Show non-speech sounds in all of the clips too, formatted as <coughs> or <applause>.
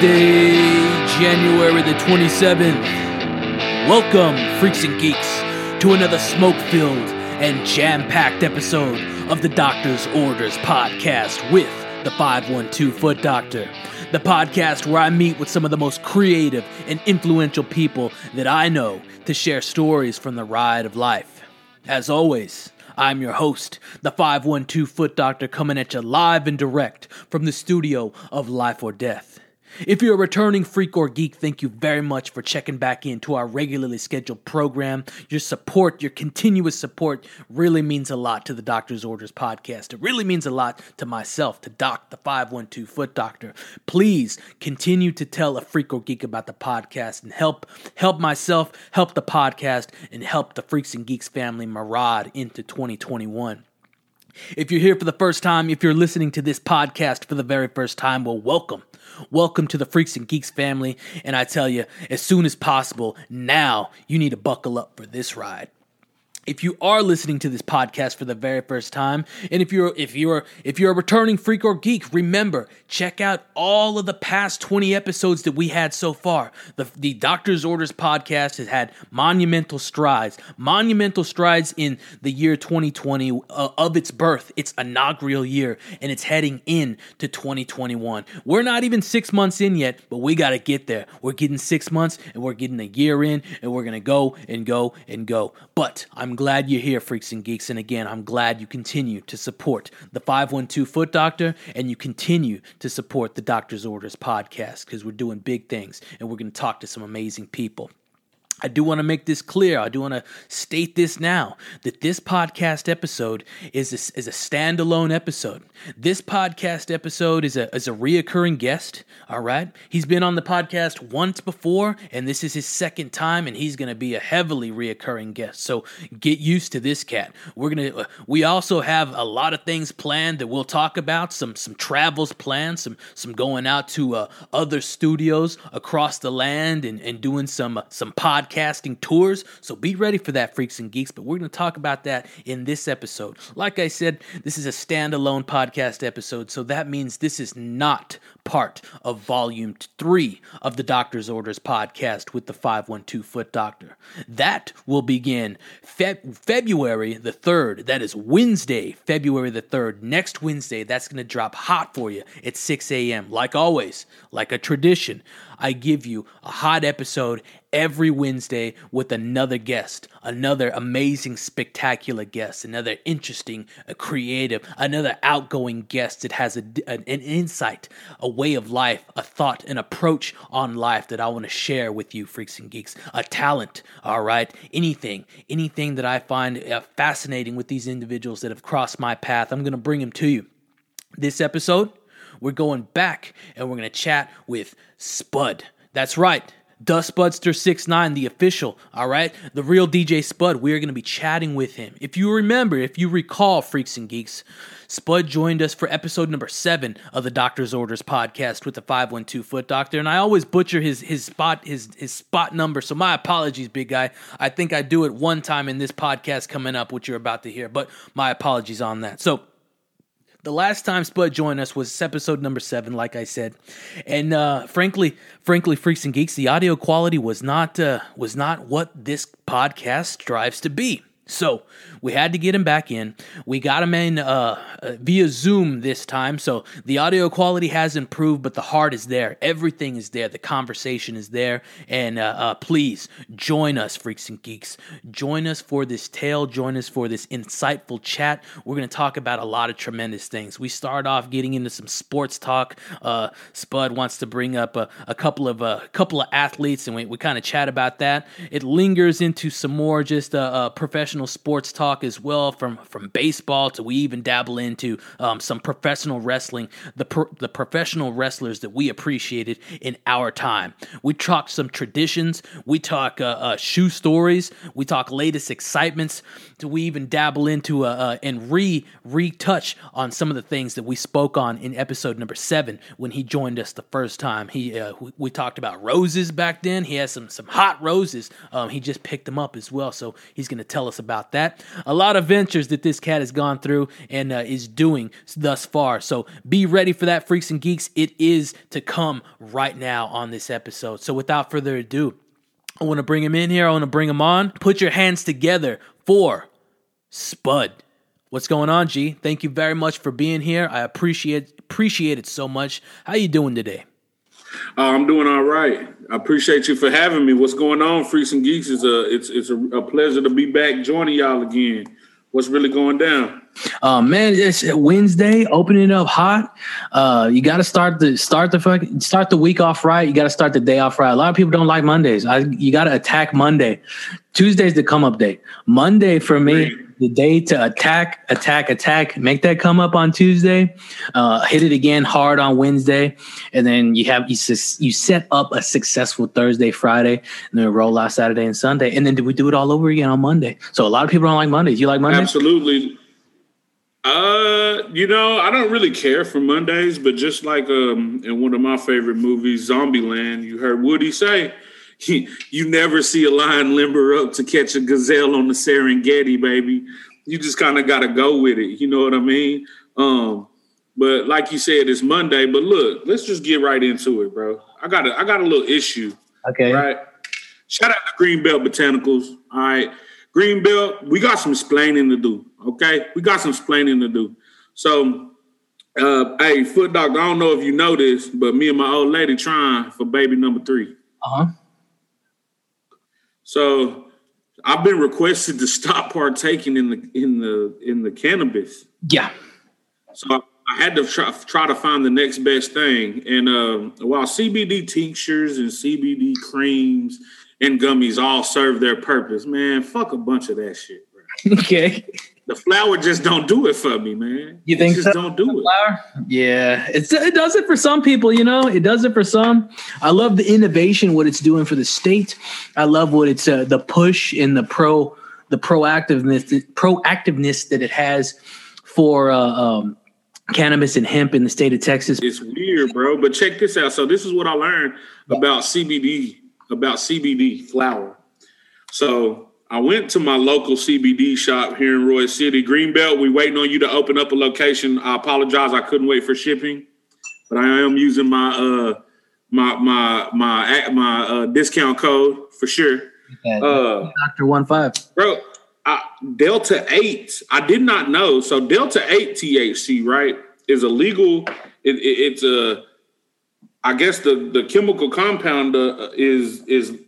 Wednesday, January the 27th. Welcome, freaks and geeks, to another smoke filled and jam packed episode of the Doctor's Orders podcast with the 512 Foot Doctor. The podcast where I meet with some of the most creative and influential people that I know to share stories from the ride of life. As always, I'm your host, the 512 Foot Doctor, coming at you live and direct from the studio of Life or Death. If you're a returning freak or geek, thank you very much for checking back into our regularly scheduled program. Your support, your continuous support, really means a lot to the Doctor's Orders podcast. It really means a lot to myself, to Doc, the 512 Foot Doctor. Please continue to tell a freak or geek about the podcast and help help myself, help the podcast, and help the Freaks and Geeks family maraud into 2021. If you're here for the first time, if you're listening to this podcast for the very first time, well, welcome. Welcome to the Freaks and Geeks family. And I tell you, as soon as possible, now you need to buckle up for this ride if you are listening to this podcast for the very first time and if you're if you're if you're a returning freak or geek remember check out all of the past 20 episodes that we had so far. The the doctor's orders podcast has had monumental strides monumental strides in the year 2020 uh, of its birth its inaugural year and it's heading in to 2021 we're not even 6 months in yet but we got to get there. We're getting 6 months and we're getting a year in and we're to go and go and go. But i'm glad you're here, freaks and geeks. And again, I'm glad you continue to support the 512 Foot Doctor and you continue to support the Doctor's Orders podcast because we're doing big things and we're going to talk to some amazing people. I do want to make this clear. I do want to state this now that this podcast episode is a, is a standalone episode. This podcast episode is a is a reoccurring guest. All right, he's been on the podcast once before, and this is his second time, and he's going to be a heavily reoccurring guest. So get used to this cat. We're gonna. Uh, we also have a lot of things planned that we'll talk about. Some some travels planned. Some some going out to uh, other studios across the land and and doing some uh, some podcast podcasting tours. So be ready for that, freaks and geeks. But we're going to talk about that in this episode. Like I said, this is a standalone podcast episode. So that means this is not part of volume three of the Doctor's Orders podcast with the 512 Foot Doctor. That will begin Fe- February the 3rd. That is Wednesday, February the 3rd. Next Wednesday, that's going to drop hot for you at 6 a.m. Like always, like a tradition. I give you a hot episode every Wednesday with another guest, another amazing, spectacular guest, another interesting, uh, creative, another outgoing guest that has a, an, an insight, a way of life, a thought, an approach on life that I want to share with you, freaks and geeks, a talent, all right? Anything, anything that I find uh, fascinating with these individuals that have crossed my path, I'm going to bring them to you. This episode, we're going back and we're going to chat with Spud. That's right. Dustbudster 69, the official, all right? The real DJ Spud. We are going to be chatting with him. If you remember, if you recall, Freaks and Geeks, Spud joined us for episode number seven of the Doctor's Orders podcast with the 512 Foot Doctor. And I always butcher his his spot his his spot number. So my apologies, big guy. I think I do it one time in this podcast coming up, which you're about to hear, but my apologies on that. So the last time Spud joined us was episode number seven, like I said, and uh, frankly, frankly, freaks and geeks, the audio quality was not uh, was not what this podcast strives to be. So we had to get him back in. We got him in uh, uh, via Zoom this time, so the audio quality has improved, but the heart is there. Everything is there. The conversation is there. And uh, uh, please join us, freaks and geeks. Join us for this tale. Join us for this insightful chat. We're going to talk about a lot of tremendous things. We start off getting into some sports talk. Uh, Spud wants to bring up a, a couple of a uh, couple of athletes, and we, we kind of chat about that. It lingers into some more just professional professional sports talk as well, from from baseball to we even dabble into um, some professional wrestling. The pro- the professional wrestlers that we appreciated in our time. We talk some traditions. We talk uh, uh, shoe stories. We talk latest excitements. Do we even dabble into uh, uh, and re retouch on some of the things that we spoke on in episode number seven when he joined us the first time. He uh, we, we, talked about roses back then. He has some some hot roses. Um, he just picked them up as well, so he's going to tell us about about that. A lot of ventures that this cat has gone through and uh, is doing thus far. So be ready for that, freaks and geeks. It is to come right now on this episode. So without further ado, I want to bring him in here. I want to bring him on. Put your hands together for Spud. What's going on, G? Thank you very much for being here. I appreciate appreciate it so much. How you doing today? Uh, I'm doing all right. I appreciate you for having me. What's going on, Freaks and Geeks? It's a it's it's a, a pleasure to be back joining y'all again. What's really going down? Uh, man, it's Wednesday, opening up hot. Uh, you got to start the start the fucking start the week off right. You got to start the day off right. A lot of people don't like Mondays. I, you got to attack Monday. Tuesday's the come up day. Monday for me, the day to attack, attack, attack. Make that come up on Tuesday. Uh, hit it again hard on Wednesday, and then you have you you set up a successful Thursday, Friday, and then roll out Saturday and Sunday, and then do we do it all over again on Monday. So a lot of people don't like Mondays. You like Mondays? Absolutely. Uh, you know, I don't really care for Mondays, but just like um in one of my favorite movies, Zombieland, you heard Woody say, <laughs> you never see a lion limber up to catch a gazelle on the Serengeti, baby. You just kind of got to go with it. You know what I mean? Um, but like you said, it's Monday. But look, let's just get right into it, bro. I got a I got a little issue. Okay. Right. Shout out to Greenbelt Botanicals. All right. Greenbelt, we got some explaining to do. Okay. We got some explaining to do. So uh, hey, foot dog, I don't know if you know this, but me and my old lady trying for baby number three. Uh-huh. So I've been requested to <laughs> stop partaking in the in the in the cannabis. Yeah. So I, had to try, try to find the next best thing. And uh, while CBD tinctures and CBD creams and gummies all serve their purpose, man, fuck a bunch of that shit. Bro. <laughs> Okay the flower just don't do it for me, man. You think it just so? don't do the it? Flower? Yeah, it's it does it for some people. You know, it does it for some. I love the innovation, what it's doing for the state. I love what it's uh, the push and the pro the proactiveness the proactiveness that it has for uh, um, cannabis and hemp in the state of Texas. It's weird, bro. But check this out. So this is what I learned about CBD about CBD flower. So I went to my local CBD shop here in Royse City, Greenbelt. We waiting on you to open up a location. I apologize, I couldn't wait for shipping, but I am using my uh my my my my uh, discount code for sure. Uh, Doctor one five, bro. I, Delta eight. I did not know. So Delta eight THC right is a legal. It, it, it's a. I guess the the chemical compound uh, is is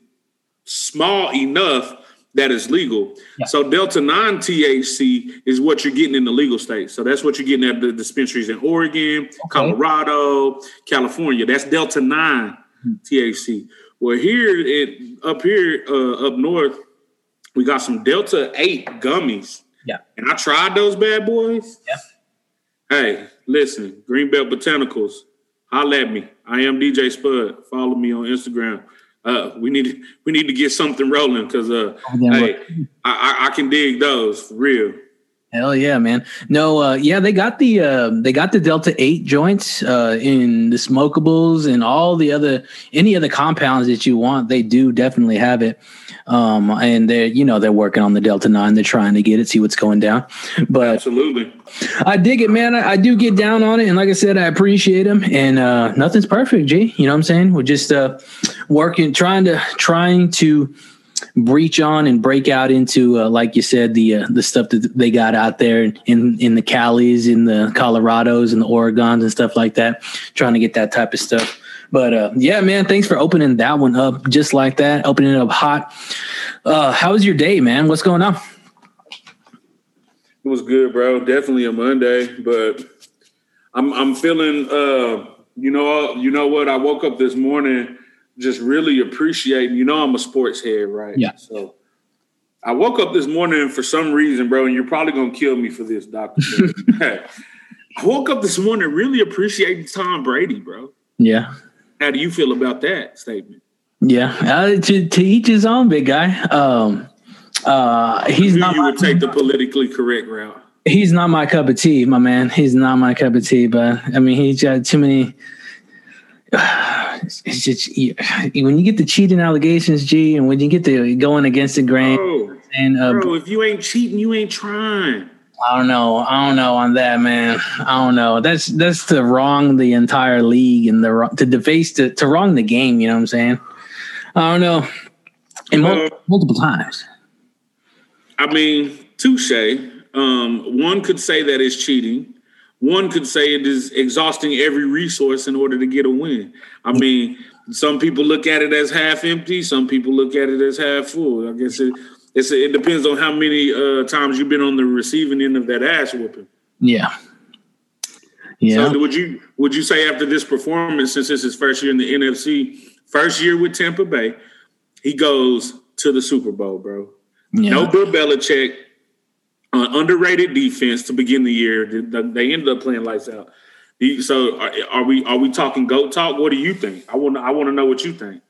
small enough that is legal. Yeah. So Delta 9 THC is what you're getting in the legal states. So that's what you're getting at the dispensaries in Oregon, okay. Colorado, California. That's Delta 9 mm-hmm. THC. Well, here it up here uh, up north, we got some Delta 8 gummies. Yeah. And I tried those bad boys. Yeah. Hey, listen, Greenbelt Botanicals, holla at me. I am DJ Spud. Follow me on Instagram uh, we need to, we need to get something rolling because uh, hey, I, I, can dig those for real. Hell yeah, man! No, uh, yeah, they got the uh, they got the Delta Eight joints uh, in the smokables and all the other any of the compounds that you want. They do definitely have it, um, and they're you know they're working on the Delta Nine. They're trying to get it, see what's going down. But absolutely, I dig it, man. I, I do get down on it, and like I said, I appreciate them. And uh, nothing's perfect, G. You know what I'm saying? We're just uh, working, trying to trying to breach on and break out into, uh, like you said, the uh, the stuff that they got out there in in the Calis, in the Colorados, and the Oregons and stuff like that. Trying to get that type of stuff. But uh, yeah, man, thanks for opening that one up just like that, opening it up hot. Uh, how was your day, man? What's going on? It was good, bro. Definitely a Monday, but I'm I'm feeling. Uh, you know, you know what? I woke up this morning just really appreciating. You know, I'm a sports head, right? Yeah. So I woke up this morning for some reason, bro, and you're probably gonna kill me for this, Doctor. <laughs> I woke up this morning really appreciating Tom Brady, bro. Yeah. How do you feel about that statement? Yeah, uh, to to each his own, big guy. Um, uh, he's not. You would take the politically correct route. He's not my cup of tea, my man. He's not my cup of tea, but I mean, he's got too many <sighs> it's just <sighs> when you get the cheating allegations, G, and when you get the going against the grain, oh. And uh, Bro, if you ain't cheating, you ain't trying. I don't know. I don't know on that, man. I don't know. That's that's to wrong the entire league and the to deface to, to wrong the game. You know what I'm saying? I don't know. And Uh, multiple times. I mean, touche. Um, one could say that is cheating. One could say it is exhausting every resource in order to get a win. I mean, some people look at it as half empty. Some people look at it as half full. I guess it it's, it depends on how many uh, times you've been on the receiving end of that ass whooping. Yeah. Yeah. So would you would you say after this performance, since this is his first year in the NFC, first year with Tampa Bay, he goes to the Super Bowl, bro? yeah. No Bill Belichick, uh, underrated defense to begin the year. They, ended up playing lights out. So are, are we are we talking goat talk? What do you think? I want I want to know what you think.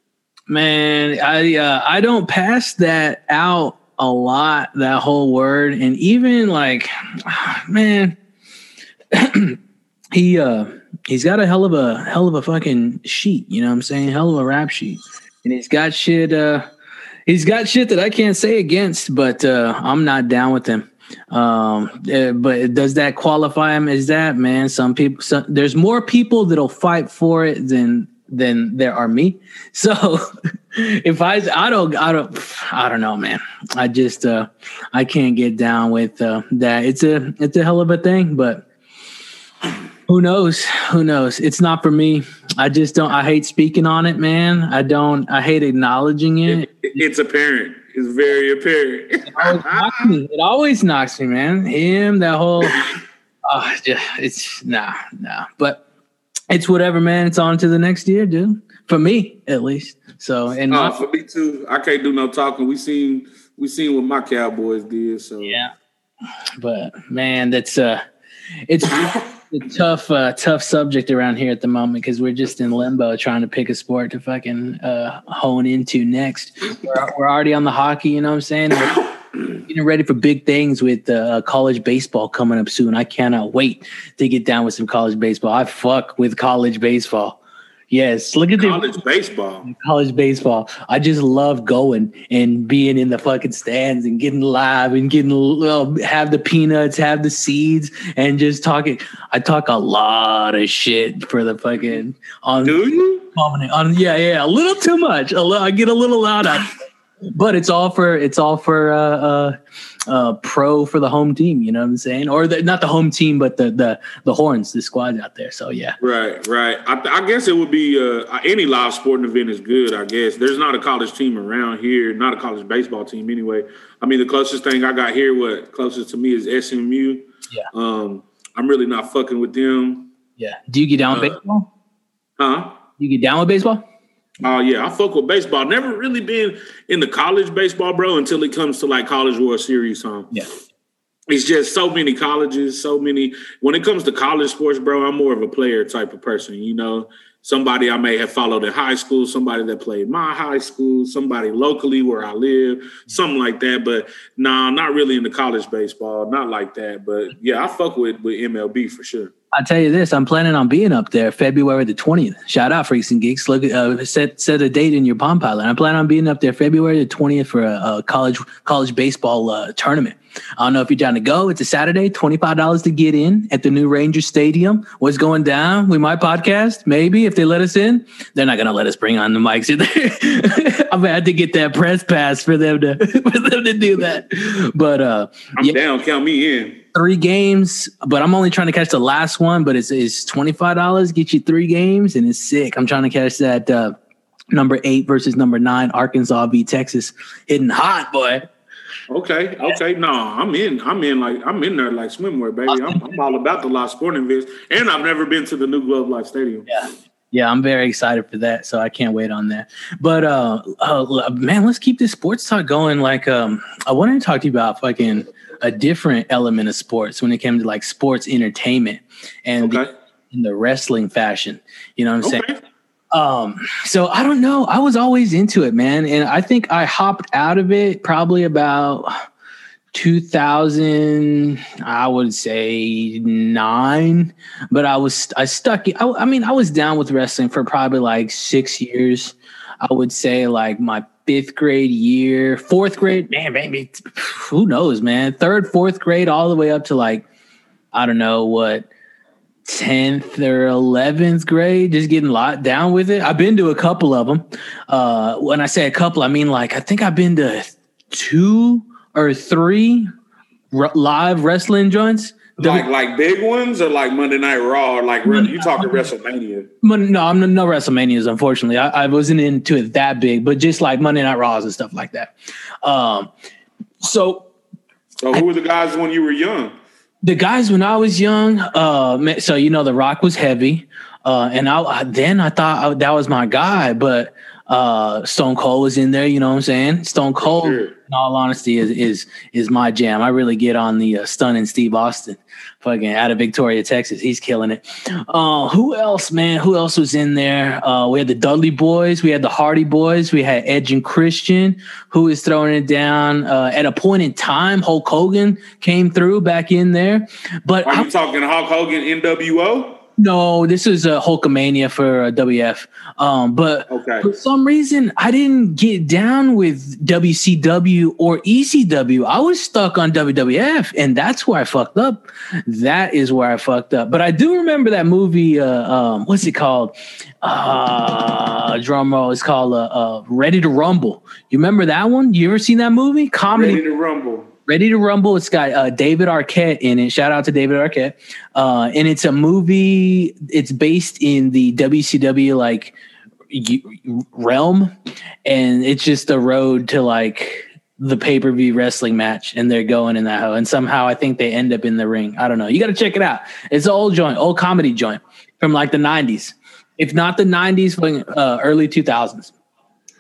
Man, I uh, I don't pass that out a lot. That whole word, and even like, <sighs> man, <clears throat> he uh he's got a hell of a hell of a fucking sheet. You know what I'm saying? Hell of a rap sheet, and he's got shit. Uh, he's got shit that I can't say against, but uh, I'm not down with him. Um, uh, but does that qualify him Is that man? Some people, some, there's more people that'll fight for it than than there are me. <laughs> So if I, I don't, I don't, I don't know, man. I just, uh, I can't get down with uh, that. It's a, it's a hell of a thing, but who knows? Who knows? It's not for me. I just don't. I hate speaking on it, man. I don't. I hate acknowledging it. It- it's apparent. It's very apparent. always me. It always knocks me, man. Him, that whole, uh, just, it's nah, nah. But it's whatever, man. It's on to the next year, dude. For me, at least. So, and oh, my, for me too. I can't do no talking. We seen we seen what my Cowboys did. So yeah. But man, that's uh, it's <laughs> a tough, uh, tough subject around here at the moment because we're just in limbo trying to pick a sport to fucking uh, hone into next. We're, we're already on the hockey, you know what I'm saying? We're getting ready for big things with uh, college baseball coming up soon. I cannot wait to get down with some college baseball. I fuck with college baseball. Yes, look at the college baseball. college baseball. I just love going and being in the fucking stands and getting live and getting uh, have the peanuts, have the seeds, and just talking. I talk a lot of shit for the fucking on Do you? dominant on yeah yeah a little too much. A li- I get a little loud on, but it's all for it's all for uh, uh, uh, pro for the home team. You know what I'm saying? Or the, not the home team, but the the the horns, the squad out there. So yeah. Right, right. I, I guess it would be uh, any live sporting event is good. I guess there's not a college team around here, not a college baseball team anyway. I mean, the closest thing I got here, what closest to me is SMU. Yeah. Um, I'm really not fucking with them, Yeah. Do you get down with Uh, baseball? huh? You get down with baseball? Oh yeah, I fuck with baseball. Never really been in the college baseball, bro, until it comes to like college World Series time. Yeah. It's just so many colleges, so many. When it comes to college sports, bro, I'm more of a player type of person. You know, somebody I may have followed in high school, somebody that played my high school, somebody locally where I live, something like that. But nah, not really into college baseball, not like that. But yeah, I fuck with with MLB for sure. I'll tell you this: I'm planning on being up there February the 20th. Shout out, freaks and geeks! Look, uh, set set a date in your Palm Pilot. I plan on being up there February the 20th for a, a college college baseball uh, tournament. I don't know if you're down to go. It's a Saturday, twenty five dollars to get in at the new Ranger Stadium. What's going down? We might podcast, maybe if they let us in. They're not gonna let us bring on the mics either. <laughs> I'm gonna have to get that press pass for them to <laughs> for them to do that. But uh, I'm Yeah. down. Count me in. Three games, but I'm only trying to catch the last one. But it's it's twenty five dollars, get you three games, and it's sick. I'm trying to catch that uh, number eight versus number nine, Arkansas v Texas, hitting hot, boy. Okay, okay. No, I'm in. I'm in like I'm in there like swimwear, baby. I'm, I'm all about the live sporting events, and I've never been to the new Globe Life Stadium. Yeah. Yeah, I'm very excited for that, so I can't wait on that. But uh, uh man, let's keep this sports talk going. Like, um, I wanted to talk to you about fucking a different element of sports when it came to like sports entertainment and the, in the wrestling fashion. You know what I'm saying? Um, so I don't know. I was always into it, man. And I think I hopped out of it probably about 2000, I would say nine, but I was, I stuck, I, I mean, I was down with wrestling for probably like six years. I would say like my fifth grade year, fourth grade, man, maybe who knows, man. Third, fourth grade, all the way up to like, I don't know what, 10th or 11th grade, just getting locked down with it. I've been to a couple of them. Uh, when I say a couple, I mean like, I think I've been to two or three r- live wrestling joints. Like like big ones or like Monday Night Raw or like you talking <laughs> WrestleMania? No, I'm no WrestleManias. Unfortunately, I, I, wasn't into it that big, but just like Monday Night Raws and stuff like that. Um, so, so who were the guys when you were young? The guys when I was young. Uh, so you know, The Rock was heavy, uh, and I then I thought I, that was my guy, but uh, Stone Cold was in there. You know what I'm saying? Stone Cold, sure. in all honesty, is is is my jam. I really get on the uh, stunning Steve Austin fucking out of Victoria, Texas. He's killing it. Uh, who else, man? Who else was in there? Uh, we had the Dudley Boys, we had the Hardy Boys, we had Edge and Christian, who is throwing it down. Uh, at a point in time, Hulk Hogan came through back in there. But are you I'm, talking Hulk Hogan NWO? No, this is a Hulkamania for a WF. Um, but okay. for some reason, I didn't get down with WCW or ECW. I was stuck on WWF, and that's where I fucked up. That is where I fucked up. But I do remember that movie. Uh, um, what's it called? Uh, drum roll. It's called uh, uh, Ready to Rumble. You remember that one? You ever seen that movie? Comedy. Ready to Rumble. Ready to Rumble. It's got uh, David Arquette in it. Shout out to David Arquette. Uh, and it's a movie. It's based in the WCW like realm, and it's just a road to like the pay per view wrestling match, and they're going in that hoe. And somehow I think they end up in the ring. I don't know. You got to check it out. It's an old joint, old comedy joint from like the '90s, if not the '90s, uh, early 2000s.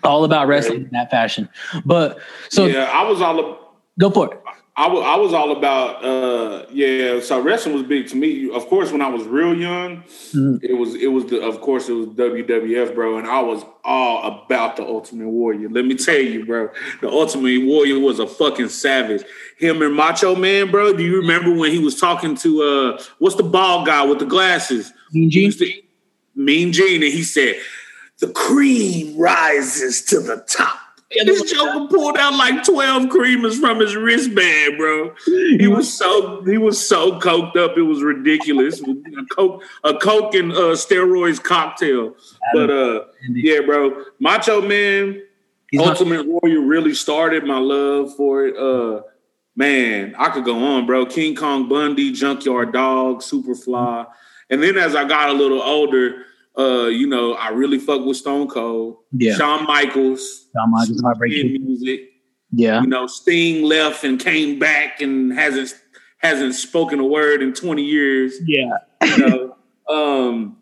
All about wrestling in that fashion. But so yeah, I was all. Go for it. I, w- I was all about uh yeah so wrestling was big to me. Of course when i was real young mm-hmm. it was it was the of course it was wwf bro and i was all about the ultimate warrior. Let me tell you bro the ultimate warrior was a fucking savage. Him and macho man bro do you remember when he was talking to uh what's the bald guy with the glasses? Mean gene? mean gene and he said the cream rises to the top this Joker pulled out like twelve creamers from his wristband, bro. He was so he was so coked up, it was ridiculous. A coke, a coke and uh, steroids cocktail. But uh, yeah, bro, Macho Man, He's Ultimate not- Warrior really started my love for it. Uh, man, I could go on, bro. King Kong Bundy, Junkyard Dog, Superfly, and then as I got a little older uh, you know, I really fuck with Stone Cold. Yeah. Shawn Michaels. Shawn Michaels heartbreaking music. Yeah. You know, Sting left and came back and hasn't hasn't spoken a word in 20 years. Yeah. You know. <laughs> um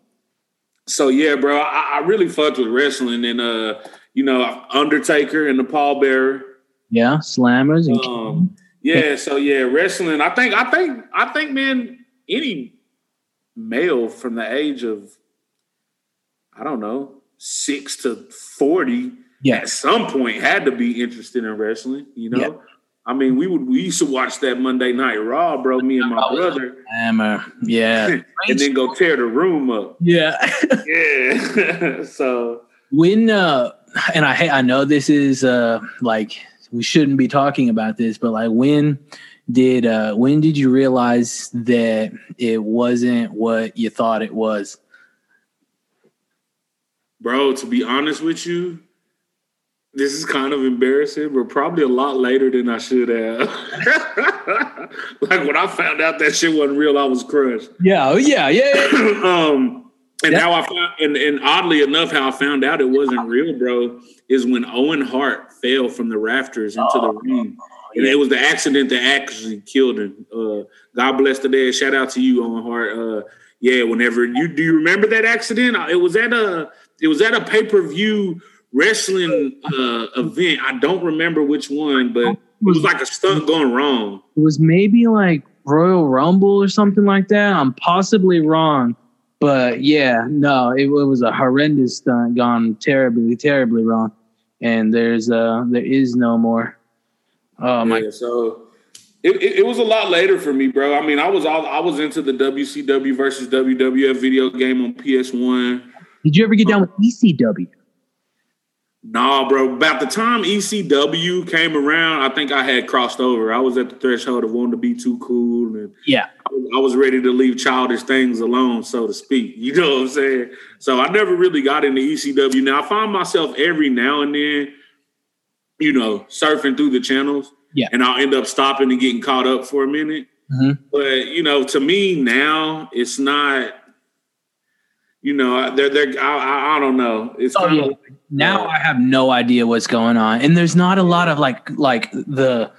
so yeah, bro, I, I, really fucked with wrestling and uh, you know, Undertaker and the Paul Bearer. Yeah, slammers and um, yeah, so yeah, wrestling. I think I think I think man, any male from the age of I don't know, six to 40 yeah. at some point had to be interested in wrestling, you know? Yeah. I mean, we would we used to watch that Monday Night Raw, bro. Me and my oh, brother, hammer, yeah, <laughs> and then go tear the room up. Yeah, <laughs> yeah. <laughs> so when uh, and I I know this is uh like we shouldn't be talking about this, but like when did uh when did you realize that it wasn't what you thought it was? Bro, to be honest with you, this is kind of embarrassing, but probably a lot later than I should have. <laughs> like when I found out that shit wasn't real, I was crushed. Yeah, oh, yeah, yeah. <coughs> um, and yeah. how I found, and, and oddly enough, how I found out it wasn't real, bro, is when Owen Hart fell from the rafters into oh, the ring. And it was the accident that actually killed him. Uh, God bless the dead. Shout out to you, Owen Hart. Uh, yeah, whenever you do you remember that accident? It was at a it was at a pay per view wrestling uh, event. I don't remember which one, but it was like a stunt gone wrong. It was maybe like Royal Rumble or something like that. I'm possibly wrong, but yeah, no, it, it was a horrendous stunt gone terribly, terribly wrong. And there's uh there is no more. Oh my! Yeah, so it, it, it, was a lot later for me, bro. I mean, I was all I was into the WCW versus WWF video game on PS One. Did you ever get down with ECW? Nah, bro. About the time ECW came around, I think I had crossed over. I was at the threshold of wanting to be too cool, and yeah, I was, I was ready to leave childish things alone, so to speak. <laughs> You know what I'm saying? So I never really got into ECW. Now I find myself every now and then, you know, surfing through the channels, yeah, and I'll end up stopping and getting caught up for a minute. Mm-hmm. But you know, to me now, it's not. You know, they're they're. I, I, I don't know. It's Oh, kind yeah. of now uh, I have no idea what's going on, and there's not a lot of like like the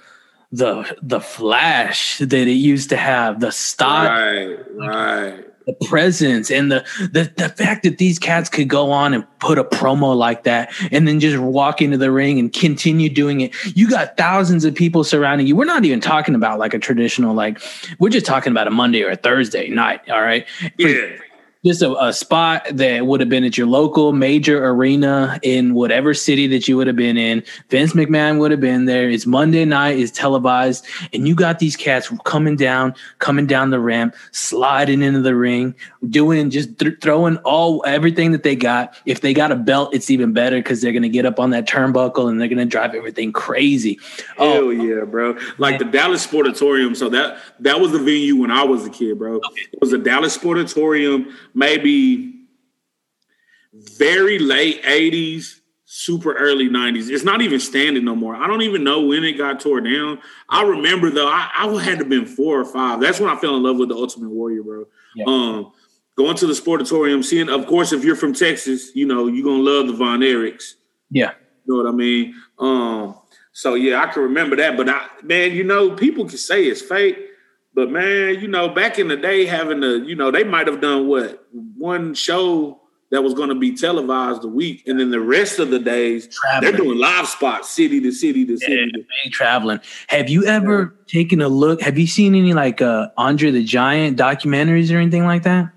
the the flash that it used to have, the style, right, right. the presence, and the the the fact that these cats could go on and put a promo like that, and then just walk into the ring and continue doing it. You got thousands of people surrounding you. We're not even talking about like a traditional like. We're just talking about a Monday or a Thursday night. All right. Yeah, just a, a spot that would have been at your local major arena in whatever city that you would have been in. Vince McMahon would have been there. It's Monday night, it's televised, and you got these cats coming down, coming down the ramp, sliding into the ring, doing just th- throwing all everything that they got. If they got a belt, it's even better because they're gonna get up on that turnbuckle and they're gonna drive everything crazy. Oh, Hell um, yeah, bro! Like the Dallas Sportatorium. So that that was the venue when I was a kid, bro. It was the Dallas Sportatorium, maybe very late '80s, super early '90s. It's not even standing no more. I don't even know when it got tore down. I remember though, I, I had to have been four or five. That's when I fell in love with the Ultimate Warrior, bro. Yeah. Um, going to the Sportatorium, seeing, of course, if you're from Texas, you know you're gonna love the Von Erichs. yeah. You know what I mean? Um, so yeah, I can remember that. But I, man, you know, people can say it's fake, but man, you know, back in the day, having the, you know, they might have done what one show that was going to be televised a week, and then the rest of the days traveling. they're doing live spots, city to city to city. to- big traveling. Have you ever taken a look? Have you seen any like uh Andre the Giant documentaries or anything like that?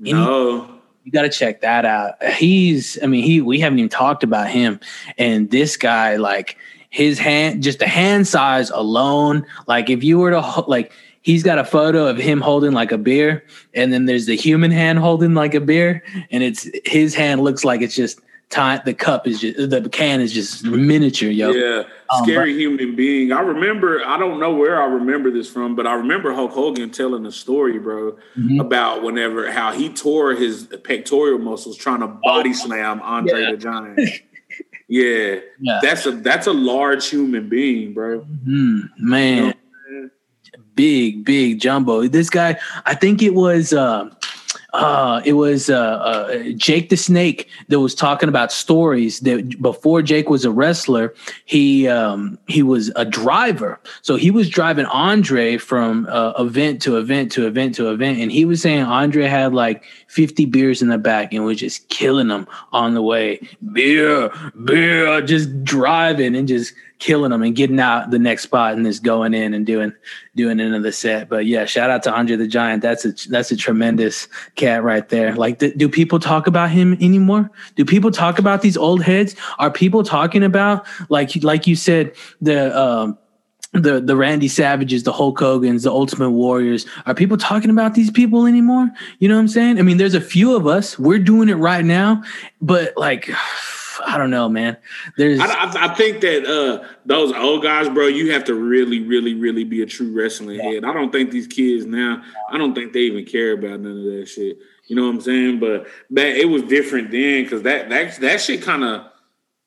Any- No, You got to check that out. He's, I mean, he, we haven't even talked about him. And this guy, like his hand, just the hand size alone, like if you were to, like, he's got a photo of him holding like a beer. And then there's the human hand holding like a beer. And it's his hand looks like it's just time. The cup is just, the can is just miniature, yo. yeah, Um, scary human being. I remember. I don't know where I remember this from, but I remember Hulk Hogan telling a story, bro, Mhm. about whenever how he tore his pectoral muscles trying to body slam Andre Yeah. the Giant. yeah, <laughs> Yeah. that's a that's a large human being, bro. Mm, man. You know? Big big jumbo. This guy i think it was uh uh it was uh, uh jake the snake that was talking about stories that before jake was a wrestler he um he was a driver. So he was driving andre from uh, event to event to event to event. And he was saying andre had like 50 beers in the back and was just killing them on the way. Beer beer just driving and just killing them and getting out the next spot and just going in and doing doing another set. But yeah, shout out to Andre the Giant. That's a that's a tremendous cat right there. Like, th- do people talk about him anymore? Do people talk about these old heads? Are people talking about like like you said the um the the Randy Savages, the Hulk Hogan's, the Ultimate Warriors. Are people talking about these people anymore? You know what I'm saying? I mean, there's a few of us. We're doing it right now, but like, I don't know, man. There's I, I, I think that uh, those old guys, bro, you have to really, really, really be a true wrestling head. I don't think these kids now. I don't think they even care about none of that shit. You know what I'm saying? But back, it was different then because that that that shit kind of,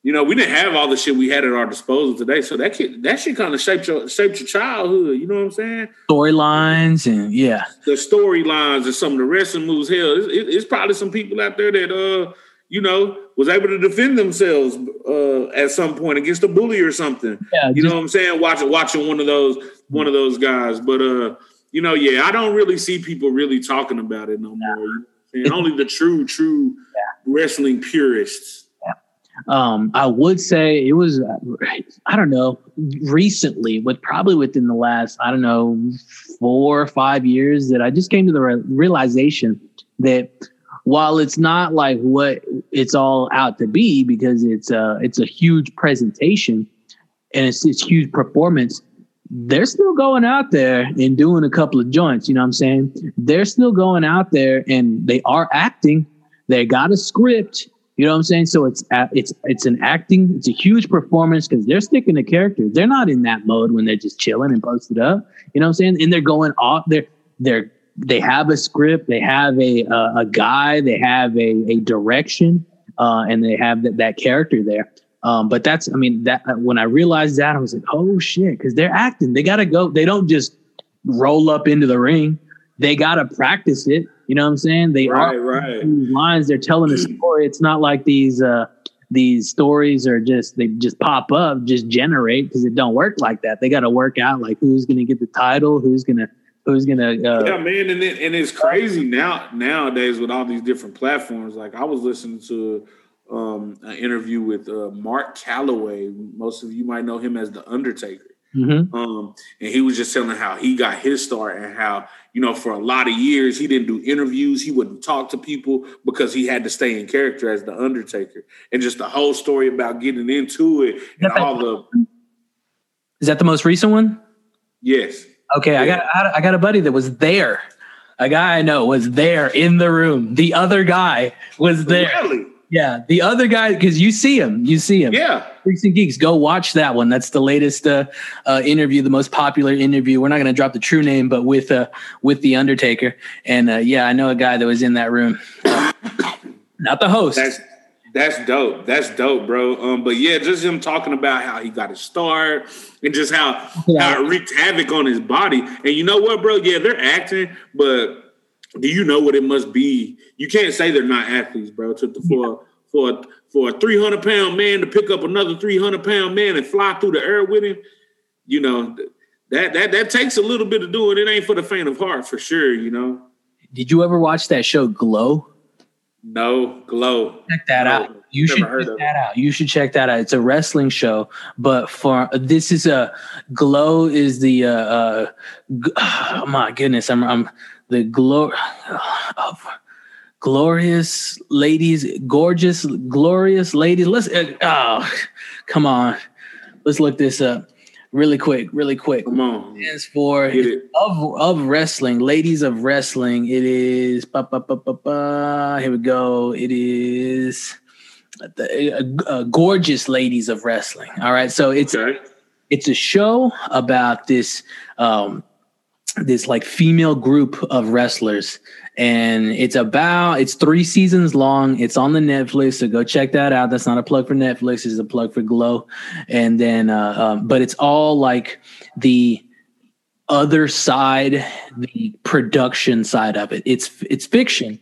you know, we didn't have all the shit we had at our disposal today. So that kid, that shit kind of shaped your shaped your childhood. You know what I'm saying? storylines and yeah, the storylines and some of the wrestling moves. Hell, it's, it's probably some people out there that uh, you know, was able to defend themselves uh at some point against a bully or something. yeah. You just- know what I'm saying? Watching watching one of those one of those guys. But uh, you know, yeah, I don't really see people really talking about it no more. You know what I'm saying? Only the true, true wrestling purists. Um, I would say it was, I don't know, recently, but probably within the last, I don't know, four or five years that I just came to the re- realization that while it's not like what it's all out to be because it's a, it's a huge presentation and it's this huge performance, they're still going out there and doing a couple of joints. You know what I'm saying? They're still going out there and they are acting. They got a script You know what I'm saying? So it's it's it's an acting, it's a huge performance because they're sticking to character. They're not in that mode when they're just chilling and posted up. You know what I'm saying? And they're going off. They're they're they have a script, they have a a, a guy, they have a a direction, uh, and they have that that character there. Um, but that's, I mean, that when I realized that, I was like, oh shit, because they're acting. They gotta go. They don't just roll up into the ring. They gotta practice it. You know what I'm saying? They right, are right. lines. They're telling a <clears throat> story. It's not like these uh, these stories are just they just pop up, just generate because it don't work like that. They got to work out like who's gonna get the title, who's gonna who's gonna. Uh, yeah, man, and it, and it's crazy now nowadays with all these different platforms. Like I was listening to um, an interview with uh, Mark Calaway. Most of you might know him as the Undertaker. mhm. Um, and he was just telling how he got his start and how, you know, for a lot of years he didn't do interviews, he wouldn't talk to people because he had to stay in character as the Undertaker. And just the whole story about getting into it and all the Is that the most recent one? yes. Okay, I got I got a buddy that was there. A guy I know was there in the room. The other guy was there. Really? Yeah, the other guy because you see him, you see him. Yeah. Freaks and Geeks, go watch that one. That's the latest uh, uh, interview, the most popular interview. We're not going to drop the true name, but with uh, with the Undertaker. And uh, yeah, I know a guy that was in that room. <coughs> not the host. That's that's dope. That's dope, bro. Um, but yeah, just him talking about how he got his start and just how, Yeah. how it wreaked havoc on his body. And you know what, bro? Yeah, they're acting, but do you know what it must be? You can't say they're not athletes, bro. To, for for for a three hundred pound man to pick up another three hundred pound man and fly through the air with him, you know that that that takes a little bit of doing. It ain't for the faint of heart, for sure. You know, Did you ever watch that show Glow? No glow. check that No, out. You should check that out. You should check that out. It's a wrestling show, but for this is a glow is the uh, uh oh <sighs> my goodness, I'm I'm the glory <sighs> of glorious ladies, gorgeous, glorious ladies. Let's uh, oh come on, let's look this up really quick, really quick. Come on, Stands for of of wrestling, ladies of wrestling. It is ba, ba, ba, ba, ba. here we go. It is the uh, uh, gorgeous ladies of wrestling. All right, so it's okay. it's a show about this um this like female group of wrestlers and it's about it's three seasons long. It's on the netflix so go check that out. That's not a plug for netflix it's a plug for glow. And then uh um, but it's all like the other side the production side of it. It's it's fiction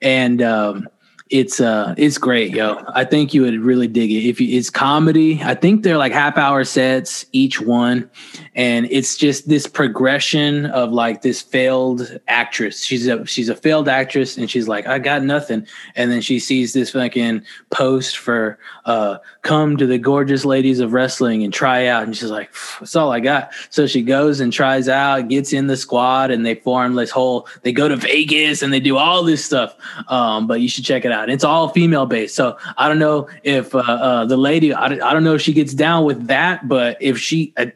and um it's uh it's great yo. I think you would really dig it. If you it's comedy i think they're like half hour sets each one and it's just this progression of like this failed actress. She's a she's a failed actress and she's like i got nothing. And then she sees this fucking post for uh come to the gorgeous ladies of wrestling and try out. And she's like that's all i got. So she goes and tries out gets in the squad and they form this whole they go to vegas and they do all this stuff. Um but you should check it out. It's all female based. So i don't know if uh, uh the lady I, I don't know if she gets down with that but if she I,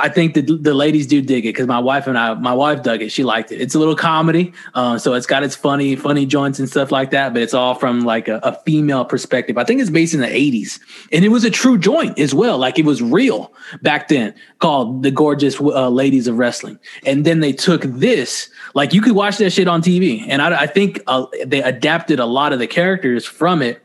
I think the the ladies do dig it because my wife and I, my wife dug it. She liked it. It's a little comedy, uh, so it's got its funny, funny joints and stuff like that. But it's all from like a, a female perspective. I think it's based in the '80s, and it was a true joint as well. Like it was real back then, called the Gorgeous uh, Ladies of Wrestling. And then they took this, like you could watch that shit on TV, and I, I think uh, they adapted a lot of the characters from it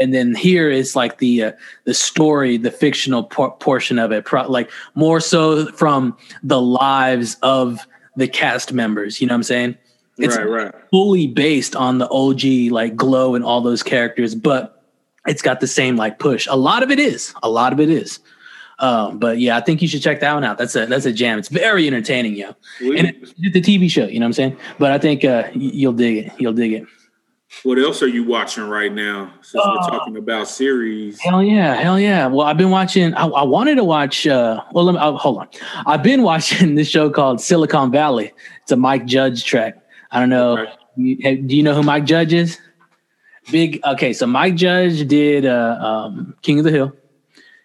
and then here is like the uh, the story, the fictional por- portion of it, pro- like more so from the lives of the cast members. You know what I'm saying? It's right, right. fully based on the OG like Glow and all those characters, but it's got the same like push. A lot of it is. A lot of it is. Um, but yeah, I think you should check that one out. That's a that's a jam. It's very entertaining, yo. We- And it's the TV show. You know what I'm saying? But I think uh, you'll dig it. You'll dig it. What else are you watching right now? Since Uh, we're talking about series. Hell yeah, hell yeah. Well, I've been watching. I, I wanted to watch. Uh, well, let me oh, hold on. I've been <laughs> watching this show called Silicon Valley. It's a Mike Judge track. I don't know. Okay. You, do you know who Mike Judge is? Big. Okay, so Mike Judge did uh, um, King of the Hill.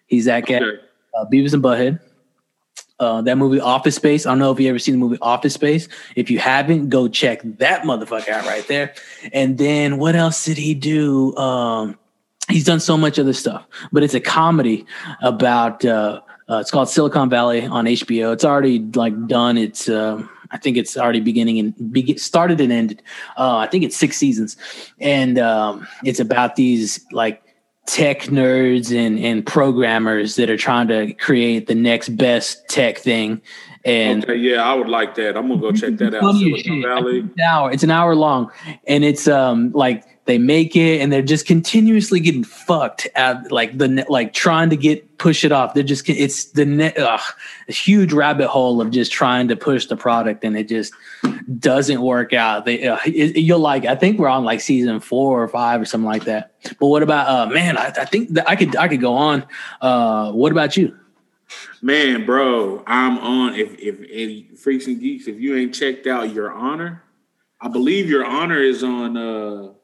He's that guy. Okay. Uh, Beavis and Butthead. Uh, that movie Office Space. I don't know if you ever seen the movie Office Space. If you haven't, go check that motherfucker out right there. And then what else did he do? Um, he's done so much other stuff, but it's a comedy about. Uh, uh, it's called Silicon Valley on HBO. It's already like done. It's um, I think it's already beginning and be- started and ended. Uh, I think it's six seasons, and um, it's about these like tech nerds and and programmers that are trying to create the next best tech thing. And okay, yeah, I would like that. I'm gonna go check that out. Silicon Valley. It's an hour. It's an hour long, and it's um like they make it and they're just continuously getting fucked at like the like trying to get push it off. They're just it's the net ugh, a huge rabbit hole of just trying to push the product and it just doesn't work out. They uh, it, you'll like i think we're on like season four or five or something like that. But what about uh man i, I think i could i could go on. Uh what about you? Man bro i'm on if if, if freaks and geeks if you ain't checked out your honor i believe your honor is on uh